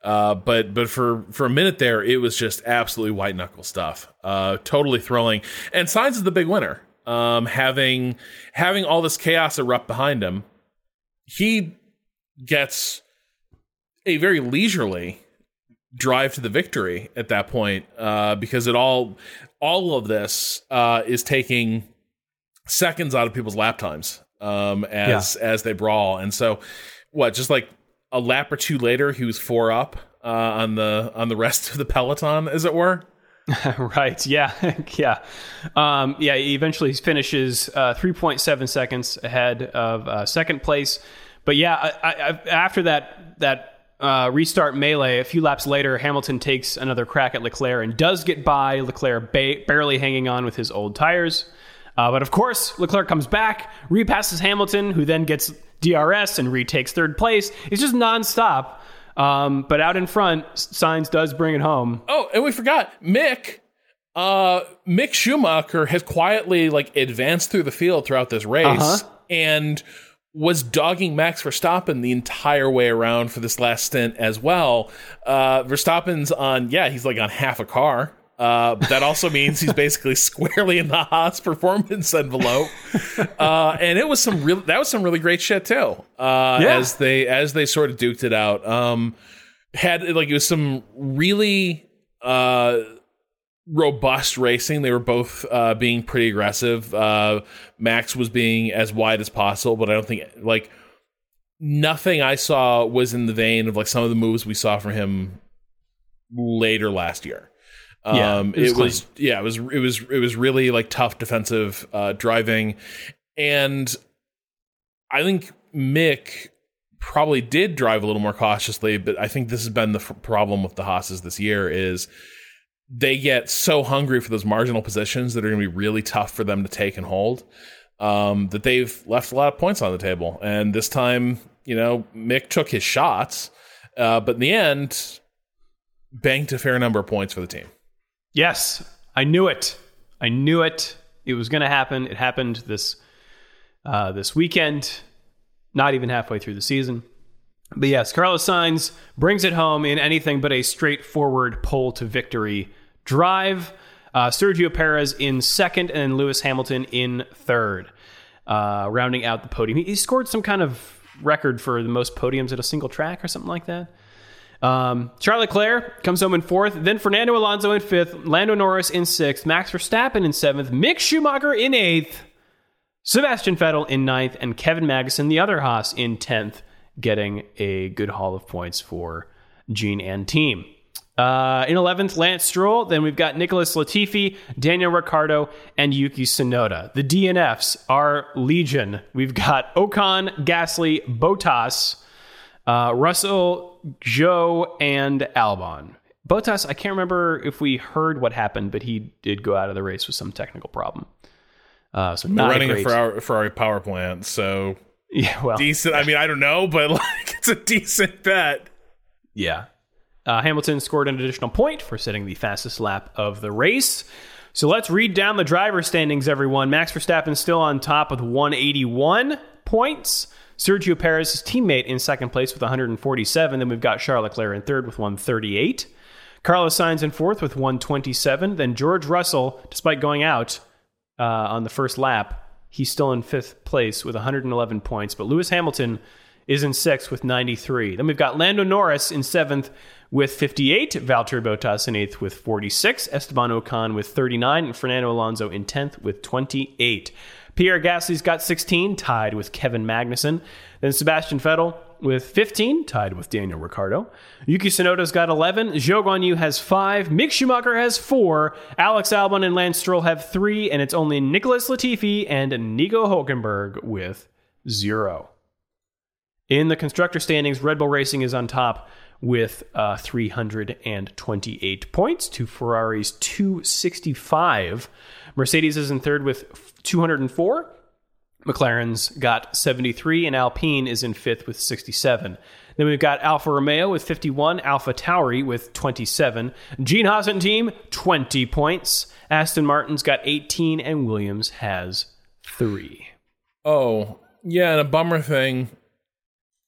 Uh, but but for for a minute there, it was just absolutely white knuckle stuff. Uh, totally thrilling. And Sainz is the big winner. Um, having having all this chaos erupt behind him, he gets a very leisurely drive to the victory at that point uh, because it all all of this uh, is taking seconds out of people's lap times um, as as they brawl and so what just like a lap or two later he was four up uh, on the on the rest of the peloton as it were right. Yeah. yeah. Um, yeah. He eventually finishes uh, 3.7 seconds ahead of uh, second place. But yeah, I, I, after that that uh, restart melee, a few laps later, Hamilton takes another crack at Leclerc and does get by. Leclerc ba- barely hanging on with his old tires. Uh, but of course, Leclerc comes back, repasses Hamilton, who then gets DRS and retakes third place. It's just nonstop. Um, but out in front, Sainz does bring it home. Oh, and we forgot Mick. Uh, Mick Schumacher has quietly like advanced through the field throughout this race Uh-huh. and was dogging Max Verstappen the entire way around for this last stint as well. Uh, Verstappen's on, yeah, he's like on half a car. Uh, but that also means he's basically squarely in the Haas performance envelope. Uh, and it was some real, that was some really great shit too. Uh, Yeah. as they, as they sort of duked it out. Um, had like it was some really uh robust racing. They were both uh, being pretty aggressive. Uh, Max was being as wide as possible, but I don't think like nothing I saw was in the vein of like some of the moves we saw from him later last year. Yeah, Um, it was it was yeah, it was it was it was really like tough defensive uh, driving, and I think Mick probably did drive a little more cautiously, but I think this has been the f- problem with the Haas's this year is they get so hungry for those marginal positions that are going to be really tough for them to take and hold. Um, that they've left a lot of points on the table, and this time, you know, Mick took his shots, uh, but in the end, banked a fair number of points for the team. Yes, I knew it. I knew it. It was going to happen. It happened this uh, this weekend. Not even halfway through the season. But yes, Carlos Sainz brings it home in anything but a straightforward pole to victory drive. Uh, Sergio Perez in second, and Lewis Hamilton in third, uh, rounding out the podium. He, he scored some kind of record for the most podiums at a single track or something like that. Um, Charles Leclerc comes home in fourth, then Fernando Alonso in fifth, Lando Norris in sixth, Max Verstappen in seventh, Mick Schumacher in eighth, Sebastian Vettel in ninth, and Kevin Magnussen, the other Haas, in tenth, getting a good haul of points for Gene and team. Uh, in 11th, Lance Stroll. Then we've got Nicholas Latifi, Daniel Ricciardo, and Yuki Tsunoda. The DNFs are legion. We've got Ocon, Gasly, Bottas, uh, Russell, Zhou, and Albon. Bottas, I can't remember if we heard what happened, but he did go out of the race with some technical problem. Uh, so not running a a Ferrari, Ferrari power plant, so yeah, well, decent. I mean, I don't know, but like it's a decent bet. Yeah. Uh, Hamilton scored an additional point for setting the fastest lap of the race. So let's read down the driver standings, everyone. Max Verstappen still on top with 181 points. Sergio Perez, his teammate, in second place with 147. Then we've got Charles Leclerc in third with 138. Carlos Sainz in fourth with 127. Then George Russell, despite going out uh, on the first lap, he's still in fifth place with 111 points. But Lewis Hamilton is in sixth with 93. Then we've got Lando Norris in seventh with 58, Valtteri Bottas in eighth with 46, Esteban Ocon with 39, and Fernando Alonso in 10th with 28. Pierre Gasly's got 16, tied with Kevin Magnussen. Then Sebastian Vettel with 15, tied with Daniel Ricciardo. Yuki Tsunoda's got 11, Zhou Guanyu has 5, Mick Schumacher has 4, Alex Albon and Lance Stroll have 3, and it's only Nicholas Latifi and Nico Hulkenberg with 0. In the constructor standings, Red Bull Racing is on top with uh, 328 points to Ferrari's 265. Mercedes is in third with 204. McLaren's got 73, and Alpine is in fifth with 67. Then we've got Alfa Romeo with 51, Alpha Tauri with 27, Gene Haas and team 20 points. Aston Martin's got 18, and Williams has three. Oh, yeah, and a bummer thing.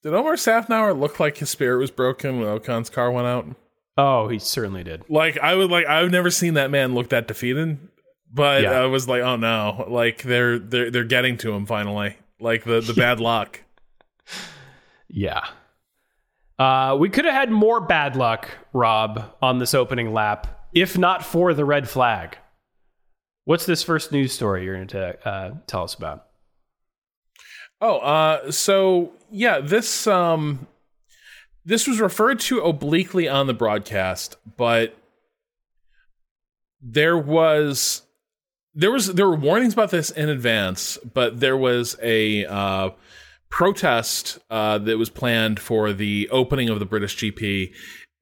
Did Otmar Szafnauer look like his spirit was broken when Ocon's car went out? Oh, he certainly did. Like I would like I've never seen that man look that defeated. But Yeah. I was like, oh no, like they're they're they're getting to him finally. Like the the bad luck. Yeah. Uh, we could have had more bad luck, Rob, on this opening lap, if not for the red flag. What's this first news story you're going to uh, tell us about? Oh, uh, so yeah, this um, this was referred to obliquely on the broadcast, but there was there was there were warnings about this in advance, but there was a uh, protest uh, that was planned for the opening of the British GP,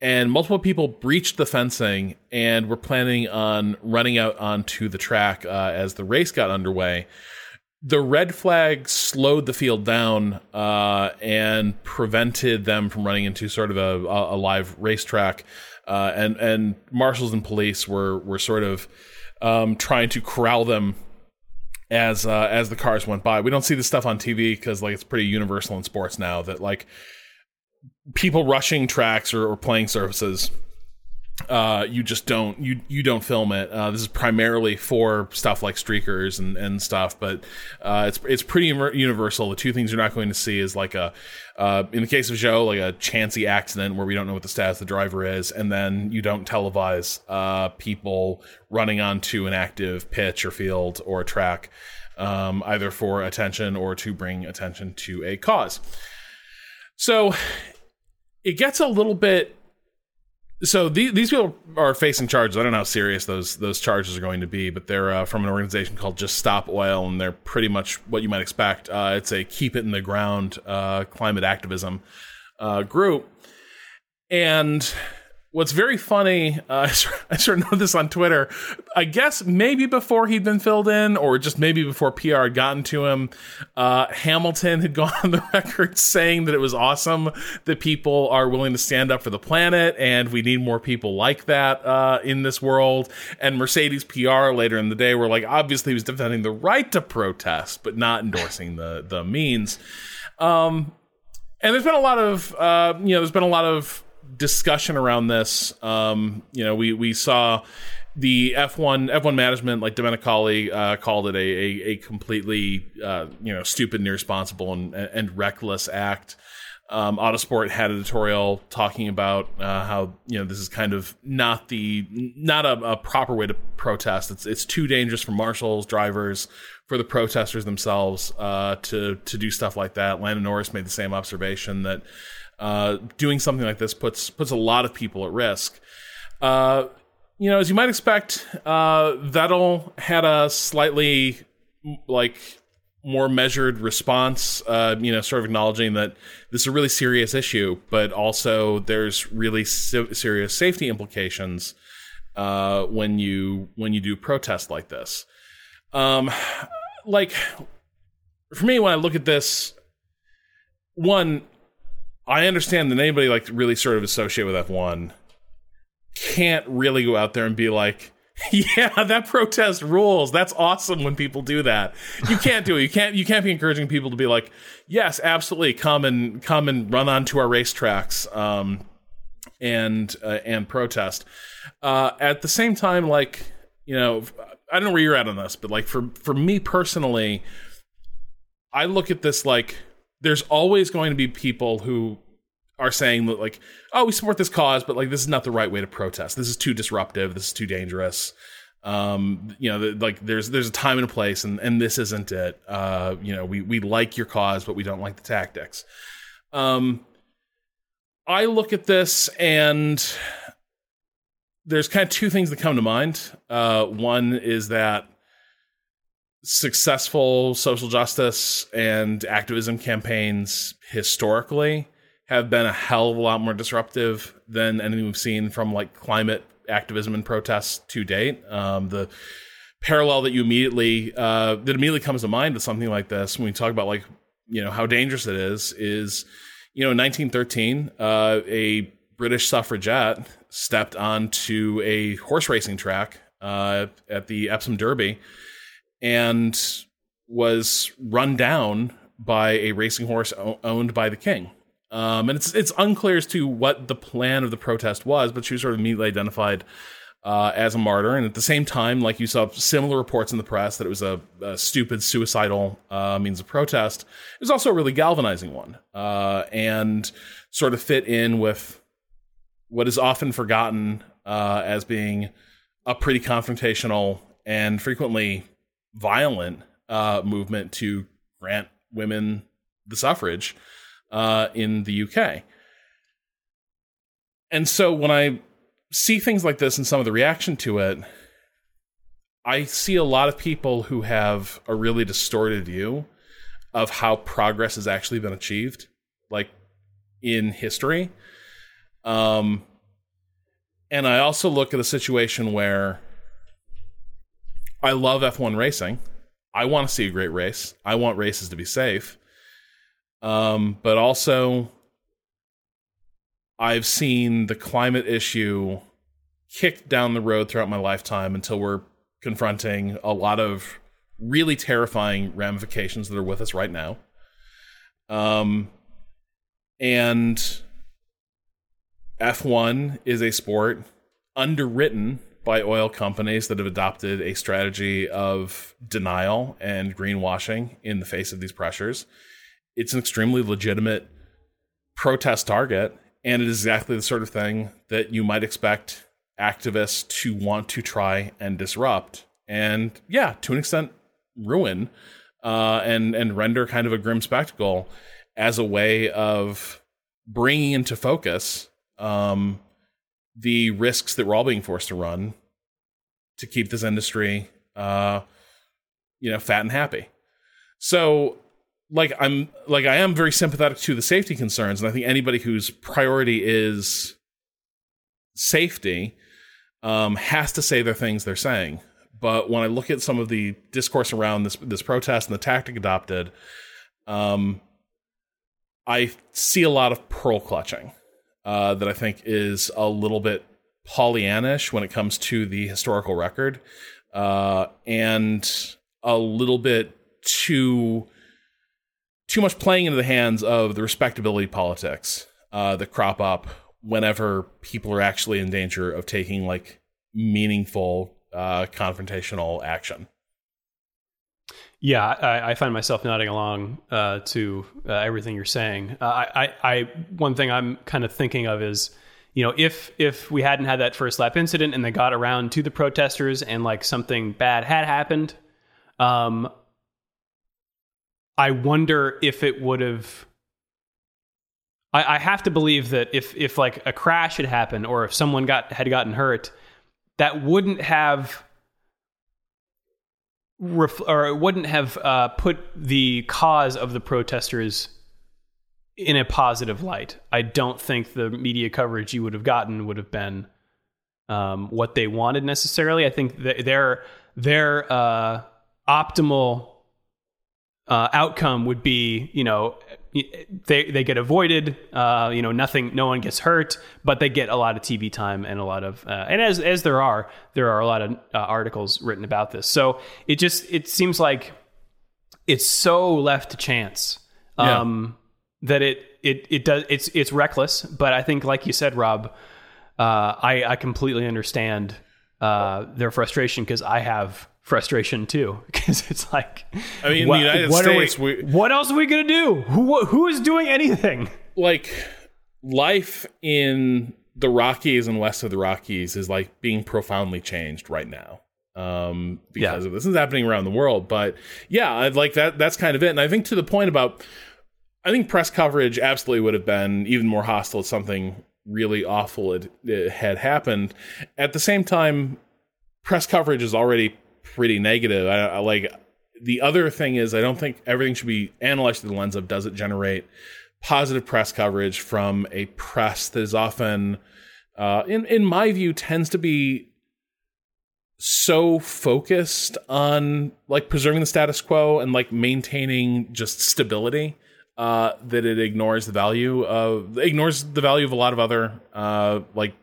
and multiple people breached the fencing and were planning on running out onto the track uh, as the race got underway the red flag slowed the field down uh, and prevented them from running into sort of a, a, live racetrack. Uh, and and marshals and police were were sort of um, trying to corral them as uh, as the cars went by. We don't see this stuff on TV because like it's pretty universal in sports now that like people rushing tracks or, or playing surfaces uh, you just don't you you don't film it. Uh, this is primarily for stuff like streakers and, and stuff, but uh, it's it's pretty universal. The two things you're not going to see is like a uh, in the case of Zhou, like a chancy accident where we don't know what the status of the driver is, and then you don't televise uh, people running onto an active pitch or field or a track, um, either for attention or to bring attention to a cause. So it gets a little bit so these these people are facing charges. I don't know how serious those those charges are going to be, but they're uh, from an organization called Just Stop Oil, and they're pretty much what you might expect. Uh, it's a keep it in the ground uh, climate activism uh, group, and what's very funny, uh, I sort of know this on Twitter. I guess maybe before he'd been filled in, or just maybe before PR had gotten to him, uh, Hamilton had gone on the record saying that it was awesome that people are willing to stand up for the planet, and we need more people like that uh, in this world. And Mercedes PR later in the day were like, obviously, he was defending the right to protest, but not endorsing the the means. Um, and there's been a lot of, uh, you know, there's been a lot of discussion around this. Um, you know, we we saw the F1 F1 management, like Domenicali, uh, called it a a, a completely uh, you know stupid and irresponsible and, and reckless act. Um, Autosport had editorial talking about uh, how you know this is kind of not the not a, a, proper way to protest. It's it's too dangerous for marshals, drivers, for the protesters themselves uh, to to do stuff like that. Lando Norris made the same observation that uh, doing something like this puts puts a lot of people at risk. Uh, you know, as you might expect, uh, Vettel had a slightly like more measured response. Uh, you know, sort of acknowledging that this is a really serious issue, but also there's really se- serious safety implications uh, when you when you do protest like this. Um, like for me, when I look at this, one I understand that anybody like really sort of associate with F1 can't really go out there and be like, yeah, that protest rules. That's awesome when people do that. You can't do it. You can't. You can't be encouraging people to be like, yes, absolutely, come and come and run onto our racetracks, um, and uh, and protest. Uh, at the same time, like you know, I don't know where you're at on this, but like for for me personally, I look at this like there's always going to be people who are saying that like oh we support this cause but like this is not the right way to protest. This is too disruptive. This is too dangerous. Um you know the, like there's there's a time and a place and and this isn't it. Uh you know we we like your cause but we don't like the tactics. Um i look at this and there's kind of two things that come to mind. Uh one is that successful social justice and activism campaigns historically have been a hell of a lot more disruptive than anything we've seen from like climate activism and protests to date. Um, the parallel that you immediately uh, that immediately comes to mind with something like this when we talk about like you know how dangerous it is is you know in 1913 uh, a British suffragette stepped onto a horse racing track uh, at the Epsom Derby and was run down by a racing horse owned by the king. Um, and it's it's unclear as to what the plan of the protest was, but she was sort of immediately identified uh, as a martyr. And at the same time, like you saw similar reports in the press that it was a, a stupid suicidal uh, means of protest, it was also a really galvanizing one uh, and sort of fit in with what is often forgotten uh, as being a pretty confrontational and frequently violent uh, movement to grant women the suffrage uh, in the UK. And so when I see things like this and some of the reaction to it, I see a lot of people who have a really distorted view of how progress has actually been achieved, like in history. Um, and I also look at a situation where I love F1 racing. I want to see a great race. I want races to be safe. Um, but also, I've seen the climate issue kicked down the road throughout my lifetime until we're confronting a lot of really terrifying ramifications that are with us right now. Um, and F1 is a sport underwritten by oil companies that have adopted a strategy of denial and greenwashing in the face of these pressures. It's an extremely legitimate protest target, and it is exactly the sort of thing that you might expect activists to want to try and disrupt. And yeah, to an extent, ruin uh, and and render kind of a grim spectacle as a way of bringing into focus um, the risks that we're all being forced to run to keep this industry, uh, you know, fat and happy. So, like I'm like I am very sympathetic to the safety concerns, and I think anybody whose priority is safety um, has to say the things they're saying. But when I look at some of the discourse around this this protest and the tactic adopted, um, I see a lot of pearl clutching uh, that I think is a little bit Pollyannish when it comes to the historical record, uh, and a little bit too too much playing into the hands of the respectability politics uh, that crop up whenever people are actually in danger of taking like meaningful uh, confrontational action. Yeah, I, I, find myself nodding along uh, to uh, everything you're saying. Uh, I, I, one thing I'm kind of thinking of is, you know, if if we hadn't had that first lap incident and they got around to the protesters and like something bad had happened, um, I wonder if it would have. I, I have to believe that if if like a crash had happened or if someone got had gotten hurt, that wouldn't have ref- or it wouldn't have uh, put the cause of the protesters in a positive light. I don't think the media coverage you would have gotten would have been um, what they wanted necessarily. I think their their uh, optimal uh, outcome would be, you know, they they get avoided. Uh, you know, nothing, no one gets hurt, but they get a lot of TV time and a lot of, uh, and as as there are, there are a lot of uh, articles written about this. So it just it seems like it's so left to chance um, yeah. That it it it does it's it's reckless. But I think, like you said, Rob, uh, I I completely understand uh, their frustration because I have frustration too because it's like I mean, what, in the United States, we, we, what else are we gonna do? Who who is doing anything? Like life in the Rockies and west of the Rockies is like being profoundly changed right now um, because yeah. this is happening around the world. But yeah, like that. That's kind of it. And I think to the point about, I think press coverage absolutely would have been even more hostile if something really awful had, had happened. At the same time, press coverage is already pretty negative. I, I like the other thing is I don't think everything should be analyzed through the lens of does it generate positive press coverage from a press that is often, uh, in in my view, tends to be so focused on like preserving the status quo and like maintaining just stability uh, that it ignores the value of ignores the value of a lot of other uh, like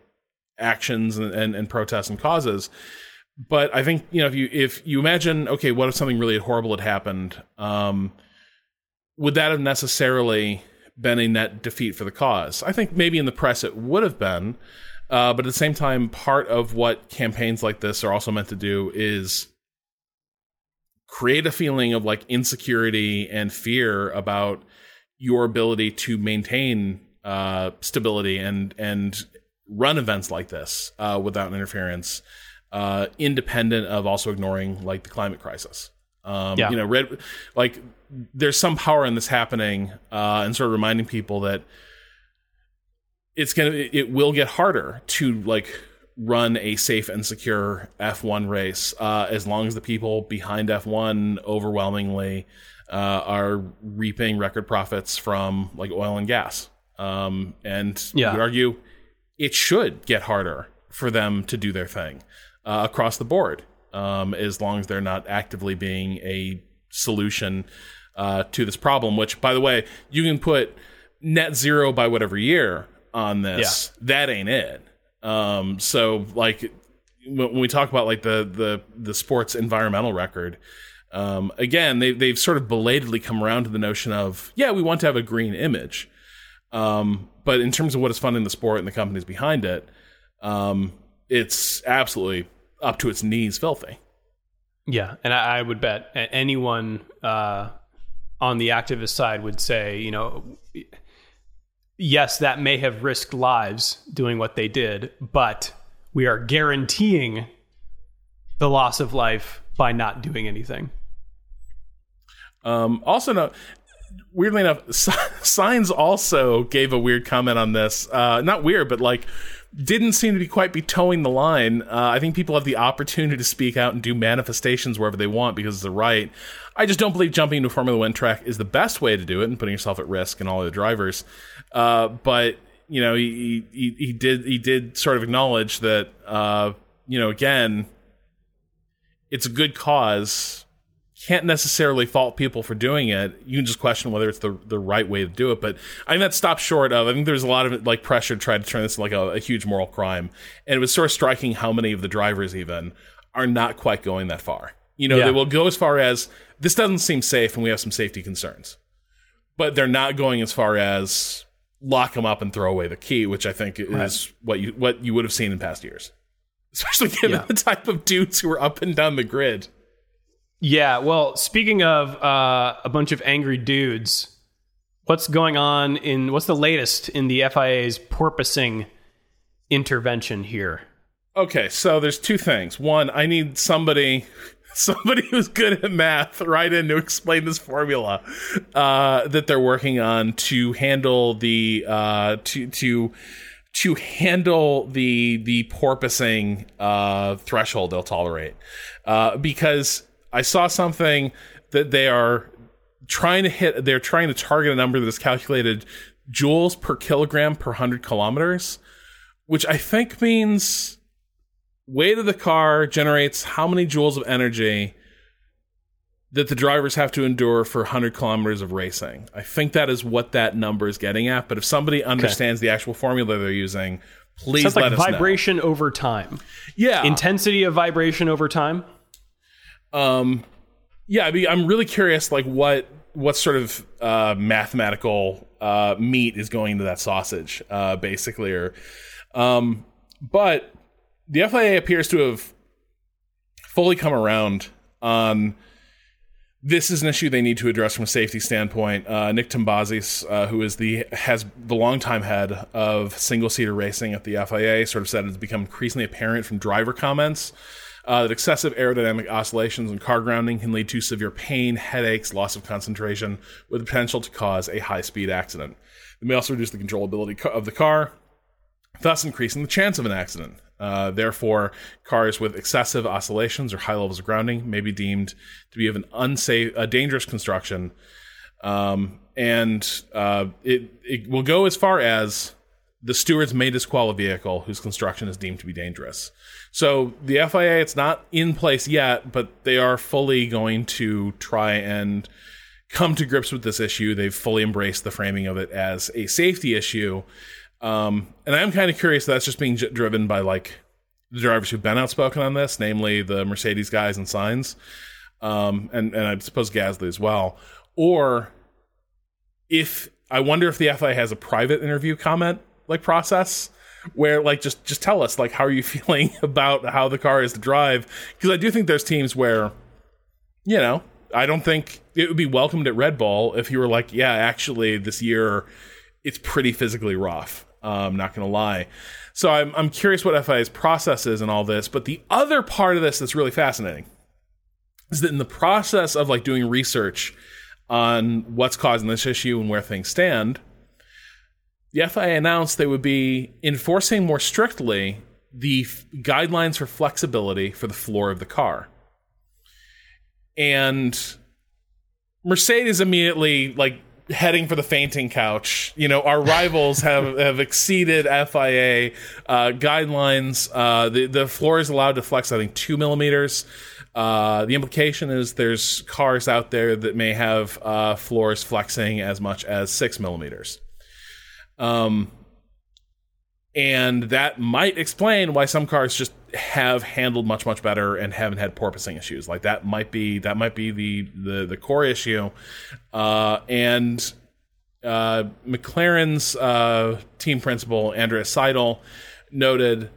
actions and, and, and protests and causes but I think you know if you if you imagine okay, what if something really horrible had happened? Um, would that have necessarily been a net defeat for the cause? I think maybe in the press it would have been, uh, but at the same time, part of what campaigns like this are also meant to do is create a feeling of like insecurity and fear about your ability to maintain uh, stability and and run events like this uh, without interference uh, independent of also ignoring like the climate crisis. Um, yeah. You know, red, like there's some power in this happening, uh, and sort of reminding people that it's gonna, it will get harder to like run a safe and secure F1 race uh, as long as the people behind F1 overwhelmingly uh, are reaping record profits from like oil and gas. Um, and yeah. you would argue it should get harder for them to do their thing uh, across the board, um, as long as they're not actively being a solution uh, to this problem. Which, by the way, you can put net zero by whatever year on this. Yeah. That ain't it. Um, so, like when we talk about like the the the sports environmental record. Um, again, they, they've sort of belatedly come around to the notion of, yeah, we want to have a green image. Um, but in terms of what is funding the sport and the companies behind it, um, it's absolutely up to its knees filthy. Yeah, and I, I would bet anyone uh, on the activist side would say, you know, yes, that may have risked lives doing what they did, but we are guaranteeing the loss of life by not doing anything. Um, also, no, weirdly enough, Sainz also gave a weird comment on this. Uh, not weird, but like didn't seem to be quite be towing the line. Uh, I think people have the opportunity to speak out and do manifestations wherever they want because it's the right. I just don't believe jumping into a Formula One track is the best way to do it and putting yourself at risk and all the drivers. Uh, but you know, he, he he did he did sort of acknowledge that uh, you know again, it's a good cause can't necessarily fault people for doing it. You can just question whether it's the the right way to do it. But I think that stopped short of. I think there's a lot of like pressure to try to turn this into like a, a huge moral crime, and it was sort of striking how many of the drivers even are not quite going that far. You know, yeah. they will go as far as this doesn't seem safe, and we have some safety concerns, but they're not going as far as lock them up and throw away the key, which I think is right. what you what you would have seen in past years, especially given yeah. the type of dudes who are up and down the grid. Yeah, well, speaking of uh, a bunch of angry dudes, what's going on in what's the latest in the FIA's porpoising intervention here? Okay, so there's two things. One, I need somebody somebody who's good at math right in to explain this formula uh, that they're working on to handle the uh, to to to handle the the porpoising uh, threshold they'll tolerate uh, because I saw something that they are trying to hit. They're trying to target a number that is calculated joules per kilogram per hundred kilometers, which I think means weight of the car generates how many joules of energy that the drivers have to endure for 100 kilometers of racing. I think that is what that number is getting at. But if somebody understands okay. the actual formula they're using, please Sounds let like us vibration know. over time. Yeah, intensity of vibration over time. Um, yeah, I mean, I'm really curious, like what what sort of uh, mathematical uh, meat is going into that sausage, uh, basically, or um, but the FIA appears to have fully come around on this is an issue they need to address from a safety standpoint. Uh, Nick Tombazis, uh, who is the has the longtime head of single seater racing at the FIA, sort of said it's become increasingly apparent from driver comments uh, that excessive aerodynamic oscillations and car grounding can lead to severe pain, headaches, loss of concentration, with the potential to cause a high speed accident. It may also reduce the controllability of the car, thus increasing the chance of an accident. Uh, therefore, cars with excessive oscillations or high levels of grounding may be deemed to be of an unsafe, a dangerous construction, um, and uh, it it will go as far as the stewards may disqualify a vehicle whose construction is deemed to be dangerous. So the FIA, it's not in place yet, but they are fully going to try and come to grips with this issue. They've fully embraced the framing of it as a safety issue. Um, and I'm kind of curious that's just being j- driven by like the drivers who've been outspoken on this, namely the Mercedes guys and Sainz, um, and and I suppose Gasly as well. Or if I wonder if the FIA has a private interview comment like process where like just just tell us like how are you feeling about how the car is to drive because I do think there's teams where you know I don't think it would be welcomed at Red Bull if you were like yeah actually this year it's pretty physically rough I'm um, not gonna lie so I'm I'm curious what FIA's process is and all this but the other part of this that's really fascinating is that in the process of like doing research on what's causing this issue and where things stand the FIA announced they would be enforcing more strictly the f- guidelines for flexibility for the floor of the car. And Mercedes immediately like heading for the fainting couch. You know, our rivals have, have exceeded FIA uh, guidelines. Uh, the the floor is allowed to flex, I think, two millimeters. Uh, the implication is there's cars out there that may have uh, floors flexing as much as six millimeters. Um, and that might explain why some cars just have handled much much better and haven't had porpoising issues. Like that might be that might be the the, the core issue. Uh, and uh, McLaren's uh, team principal Andreas Seidl noted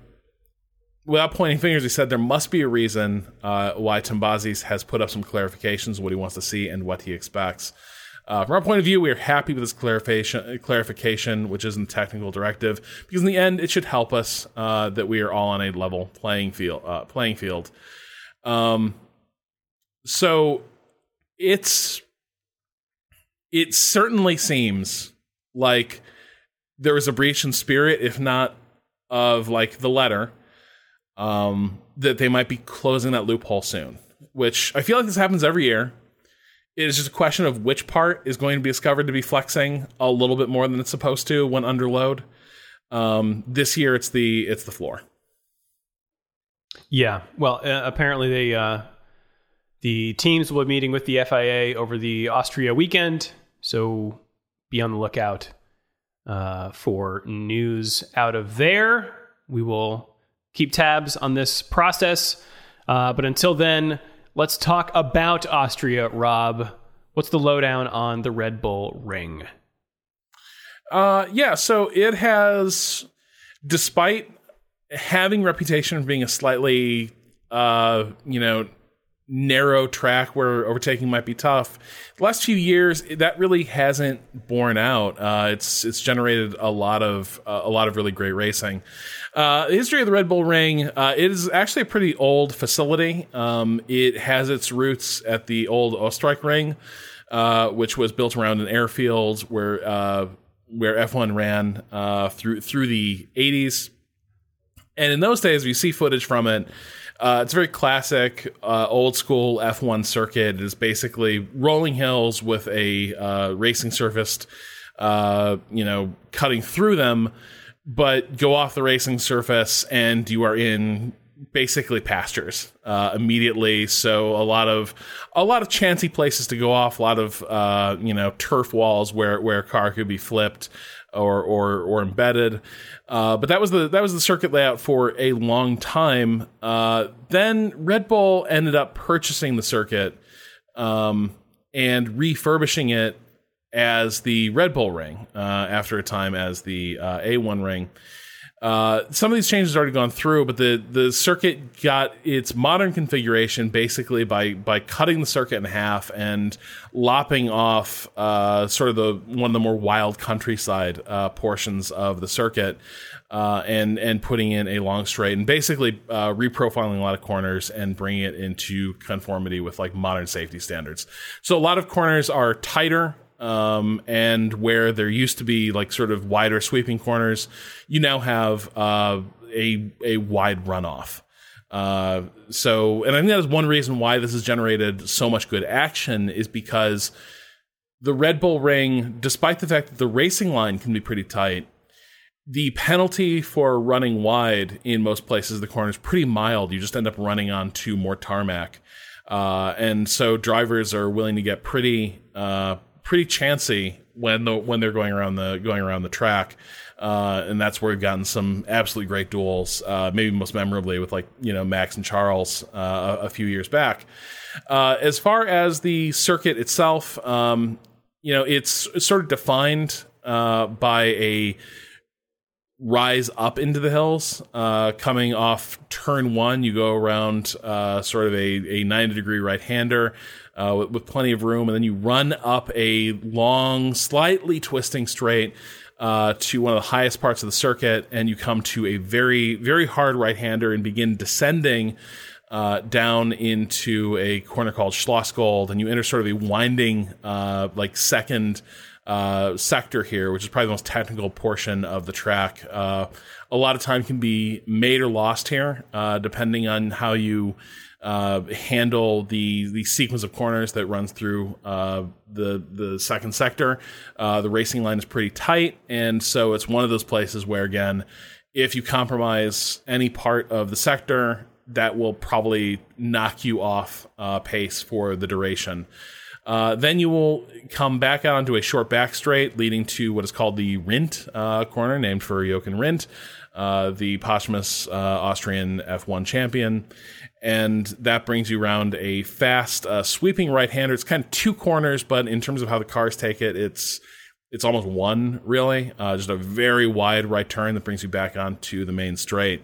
without pointing fingers, he said there must be a reason uh, why Tombazis has put up some clarifications what he wants to see and what he expects. Uh, from our point of view, we are happy with this clarification, clarification, which isn't a technical directive, because in the end, it should help us uh, that we are all on a level playing field. Uh, playing field. Um, so it's it certainly seems like there was a breach in spirit, if not of like the letter, um, that they might be closing that loophole soon. Which I feel like this happens every year. It is just a question of which part is going to be discovered to be flexing a little bit more than it's supposed to when under load. Um, this year, it's the it's the floor. Yeah. Well, uh, apparently they uh, the teams will be meeting with the FIA over the Austria weekend, so be on the lookout uh, for news out of there. We will keep tabs on this process, uh, but until then, let's talk about Austria. Rob, what's the lowdown on the Red Bull Ring? Uh, yeah, so it has, despite having reputation of being a slightly, uh, you know, narrow track where overtaking might be tough. The last few years, that really hasn't borne out. Uh, it's it's generated a lot of uh, a lot of really great racing. Uh, the history of the Red Bull Ring uh, it is actually a pretty old facility. Um, it has its roots at the old Österreich Ring, uh, which was built around an airfield where uh, where F1 ran through through the 80s. And in those days, if you see footage from it uh, it's a very classic, uh, old school F1 circuit. It is basically rolling hills with a uh, racing surface, uh, you know, cutting through them, but go off the racing surface and you are in basically pastures uh, immediately. So a lot of a lot of chancy places to go off, a lot of uh, you know turf walls where where a car could be flipped or or or embedded. Uh, but that was the that was the circuit layout for a long time. Uh, then Red Bull ended up purchasing the circuit um, and refurbishing it as the Red Bull Ring uh, after a time as the uh, A1 Ring. Uh, some of these changes already gone through, but the the circuit got its modern configuration basically by by cutting the circuit in half and lopping off uh, sort of the one of the more wild countryside uh, portions of the circuit. Uh, and and putting in a long straight and basically uh, reprofiling a lot of corners and bringing it into conformity with like modern safety standards. So a lot of corners are tighter um, and where there used to be like sort of wider sweeping corners, you now have uh, a a wide runoff. Uh, so, and I think that is one reason why this has generated so much good action is because the Red Bull Ring, despite the fact that the racing line can be pretty tight, the penalty for running wide in most places, the corner is pretty mild. You just end up running onto more tarmac. Uh, and so drivers are willing to get pretty uh, pretty chancy when the when they're going around the going around the track. Uh, and that's where we've gotten some absolutely great duels. Uh, maybe most memorably with like you know Max and Charles uh, a, few years back. Uh, as far as the circuit itself, um, you know it's, sort of defined uh, by a rise up into the hills. Uh, coming off turn one, you go around sort of a, a 90 degree right hander uh, with, with, plenty of room, and then you run up a long, slightly twisting straight uh, to one of the highest parts of the circuit, and you come to a very, very hard right-hander and begin descending uh, down into a corner called Schlossgold, and you enter sort of a winding, uh, like second uh, sector here, which is probably the most technical portion of the track. Uh, a lot of time can be made or lost here, depending on how you uh, handle the the sequence of corners that runs through uh, the the second sector. Uh, the racing line is pretty tight, and so it's one of those places where again, if you compromise any part of the sector, that will probably knock you off uh, pace for the duration. Uh, then you will come back out onto a short back straight, leading to what is called the Rindt uh, corner, named for Jochen Rindt, the posthumous Austrian F1 champion and that brings you around a fast uh, sweeping right hander. It's kind of two corners, but in terms of how the cars take it, it's it's almost one really. Uh, just a very wide right turn that brings you back onto the main straight.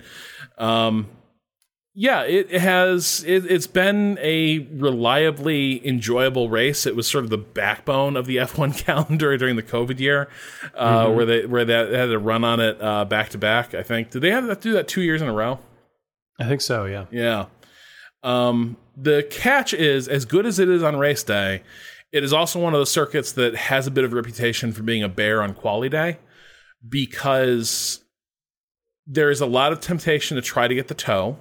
Um, yeah, it has. It, has been a reliably enjoyable race. It was sort of the backbone of the F1 calendar during the COVID year, uh, mm-hmm. where they where they had to run on it uh, back to back. I think did they have to do that two years in a row? I think so. Yeah. Yeah. Um, the catch is as good as it is on race day. It is also one of the circuits that has a bit of a reputation for being a bear on quali day because there is a lot of temptation to try to get the toe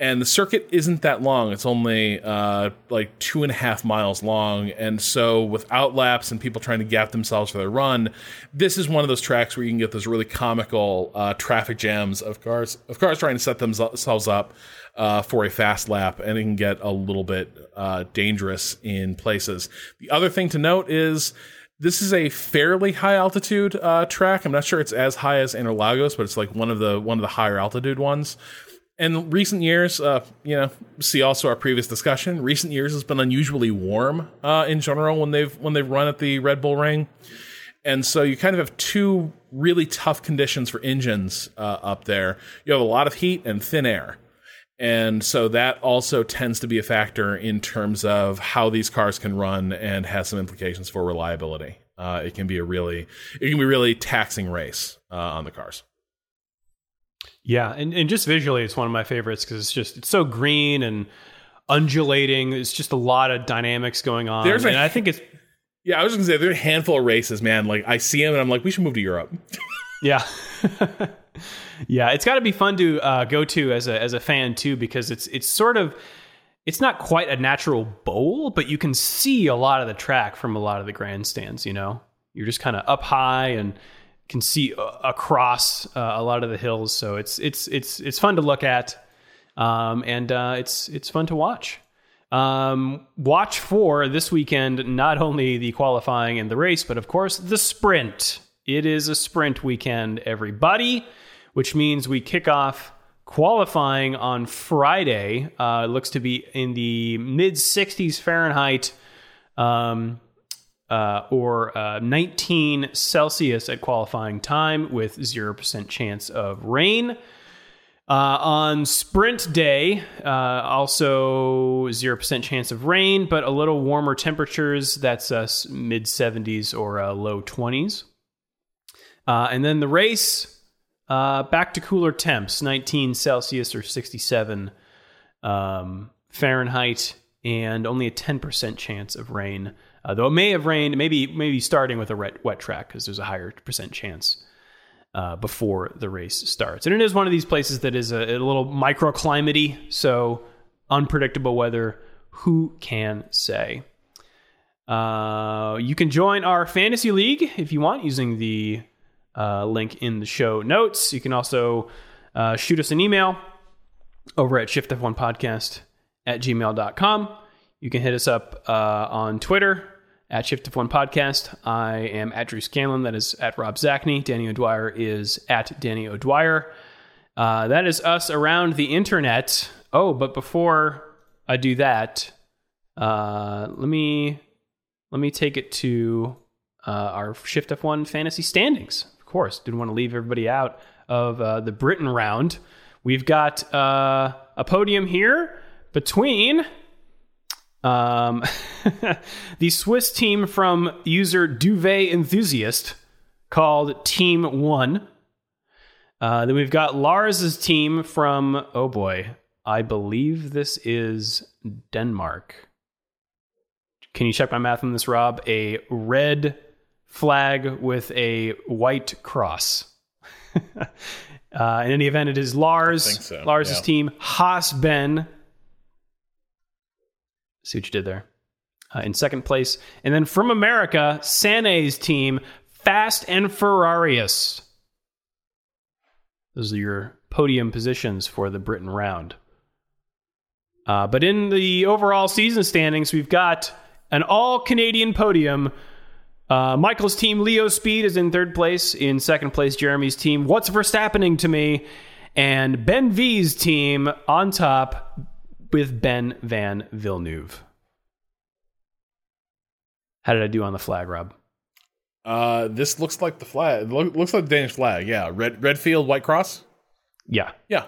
and the circuit isn't that long. It's only uh, like two and a half miles long, and so without laps and people trying to gap themselves for their run, this is one of those tracks where you can get those really comical uh, traffic jams of cars of cars trying to set themselves up uh, for a fast lap, and it can get a little bit uh, dangerous in places. The other thing to note is. This is a fairly high altitude uh, track. I'm not sure it's as high as Interlagos, but it's like one of the one of the higher altitude ones. And recent years, uh, you know, see also our previous discussion. Recent years has been unusually warm uh, in general when they've when they've run at the Red Bull Ring, and so you kind of have two really tough conditions for engines uh, up there. You have a lot of heat and thin air, and so that also tends to be a factor in terms of how these cars can run and has some implications for reliability. Uh, it can be a really it can be really taxing race uh, on the cars. Yeah, and, and just visually, it's one of my favorites because it's just it's so green and undulating. It's just a lot of dynamics going on. There's and a, I think it's yeah. I was gonna say there's a handful of races, man. Like I see them and I'm like, we should move to Europe. yeah, yeah. It's got to be fun to uh, go to as a as a fan too because it's it's sort of it's not quite a natural bowl, but you can see a lot of the track from a lot of the grandstands. You know, you're just kind of up high and can see across uh, a lot of the hills. So it's it's it's it's fun to look at, um, and uh, it's it's fun to watch. Um, watch for this weekend not only the qualifying and the race, but of course the sprint. It is a sprint weekend, everybody, which means we kick off qualifying on Friday. Uh, looks to be in the mid 60s Fahrenheit. Um, uh, or uh, 19 Celsius at qualifying time with 0% chance of rain. Uh, on sprint day, uh, also 0% chance of rain, but a little warmer temperatures. That's us mid 70s or uh, low 20s. Uh, and then the race, back to cooler temps 19 Celsius or 67 um, Fahrenheit, and only a 10% chance of rain. Uh, though it may have rained, maybe maybe starting with a wet, wet track because there's a higher percent chance uh, before the race starts. And it is one of these places that is a, a little microclimatey, so unpredictable weather. Who can say? Uh, you can join our fantasy league if you want using the uh, link in the show notes. You can also uh, shoot us an email over at shiftf1podcast at gmail.com. You can hit us up uh, on Twitter at Shift F1 Podcast. I am at Drew Scanlon. That is at Rob Zacny. Danny O'Dwyer is at Danny O'Dwyer. Uh, that is us around the internet. Oh, but before I do that, uh, let me let me take it to uh, our Shift F1 fantasy standings. Of course, didn't want to leave everybody out of uh, the Britain round. We've got uh, a podium here between um, the Swiss team from user Duvet Enthusiast called Team One. Uh, then we've got Lars's team from, oh boy, I believe this is Denmark. Can you check my math on this, Rob? A red flag with a white cross. uh, in any event, it is Lars, so. Lars's yeah. team. Haas Ben See what you did there. Uh, in second place. And then from America, Sane's team, Fast and Ferrarius. Those are your podium positions for the Britain round. Uh, but in the overall season standings, we've got an all Canadian podium. Uh, Michael's team, Leo Speed, is in third place. In second place, Jeremy's team, What's Verstappening to Me? And Ben V's team on top, with Ben Van Villeneuve. How did I do on the flag, Rob? Uh, this looks like the flag. Looks like the Danish flag. Yeah, red red field, white cross. Yeah. Yeah.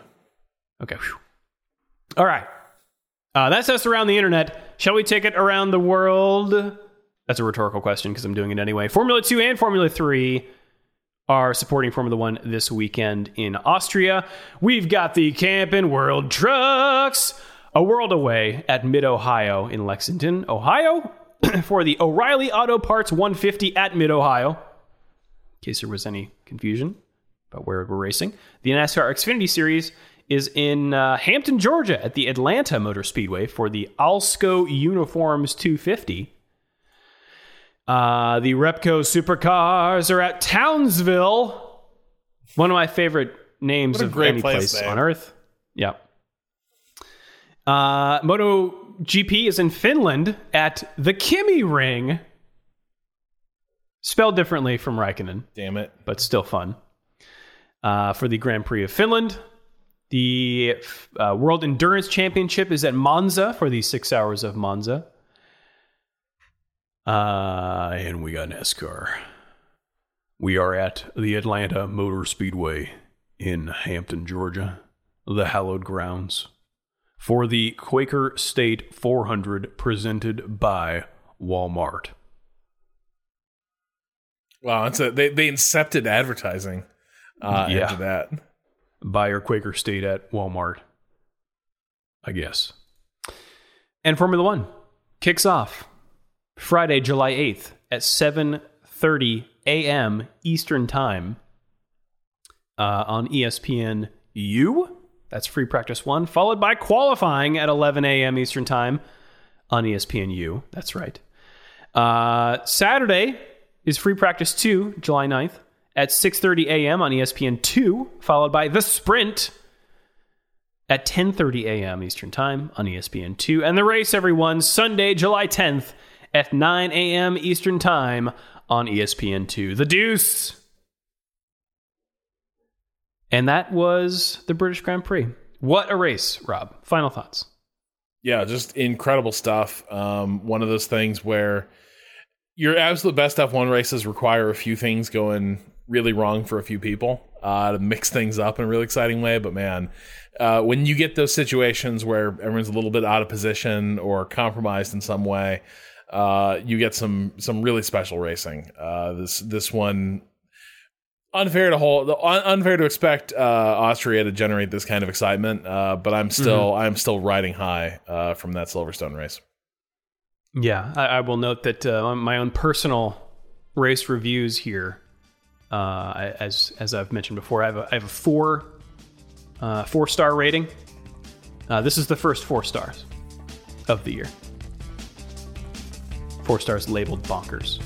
Okay. All right. Uh, that's us around the internet. Shall we take it around the world? That's a rhetorical question because I'm doing it anyway. Formula 2 and Formula 3 are supporting Formula 1 this weekend in Austria. We've got the Camping World Trucks a world away at Mid Ohio in Lexington, Ohio, for the O'Reilly Auto Parts 150 at Mid Ohio. In case there was any confusion about where we're racing, the NASCAR Xfinity Series is in uh, Hampton, Georgia, at the Atlanta Motor Speedway for the Alsco Uniforms 250. Uh, the Repco Supercars are at Townsville, one of my favorite names of any place place on earth. Yeah. Uh, Moto GP is in Finland at the KymiRing, spelled differently from Raikkonen Damn it. but still fun. Uh, for the Grand Prix of Finland, the uh, World Endurance Championship is at Monza for the six hours of Monza. Uh, and we got NASCAR. We are at the Atlanta Motor Speedway in Hampton, Georgia, the hallowed grounds, for the Quaker State 400 presented by Walmart. Wow, it's a, they they incepted advertising uh, Yeah. into that. buy your Quaker State at Walmart. I guess. And Formula One kicks off Friday, July 8th at 7.30 a.m. Eastern Time uh, on ESPN U. That's free practice one, followed by qualifying at 11 a.m. Eastern Time on E ESPN U. That's right. Uh, Saturday is free practice 2, July 9th at 6:30 a.m. on E ESPN 2, followed by The Sprint at 10:30 a.m. Eastern Time on E ESPN 2, and the race everyone Sunday, July 10th at 9 a.m. Eastern Time on E ESPN 2. The Deuce. And that was the British Grand Prix. What a race, Rob. Final thoughts. Yeah, just incredible stuff. Um, one of those things where your absolute best F1 races require a few things going really wrong for a few people uh, to mix things up in a really exciting way. But man, uh, when you get those situations where everyone's a little bit out of position or compromised in some way, uh, you get some some really special racing. Uh, this this one unfair to hold un- unfair to expect uh, Austria to generate this kind of excitement, uh, but I'm still I'm still riding high uh, from that Silverstone race. Yeah, I, I will note that uh, my own personal race reviews here, uh, as as I've mentioned before, I have a, I have a four uh, four star rating. Uh, this is the first four stars of the year. Four stars labeled bonkers.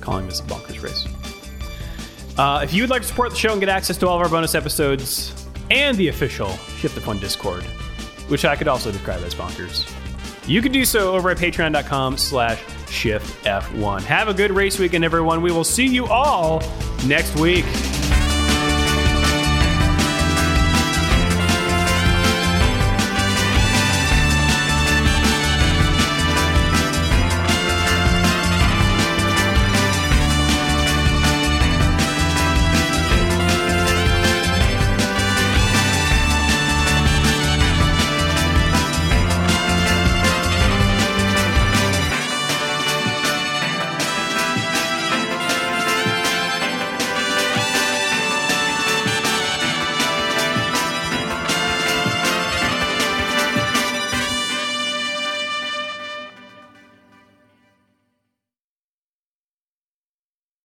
Calling this a bonkers race. Uh, if you would like to support the show and get access to all of our bonus episodes and the official Shift F1 Discord, which I could also describe as bonkers, you can do so over at patreon.com slash shift F1. Have a good race weekend, everyone. We will see you all next week.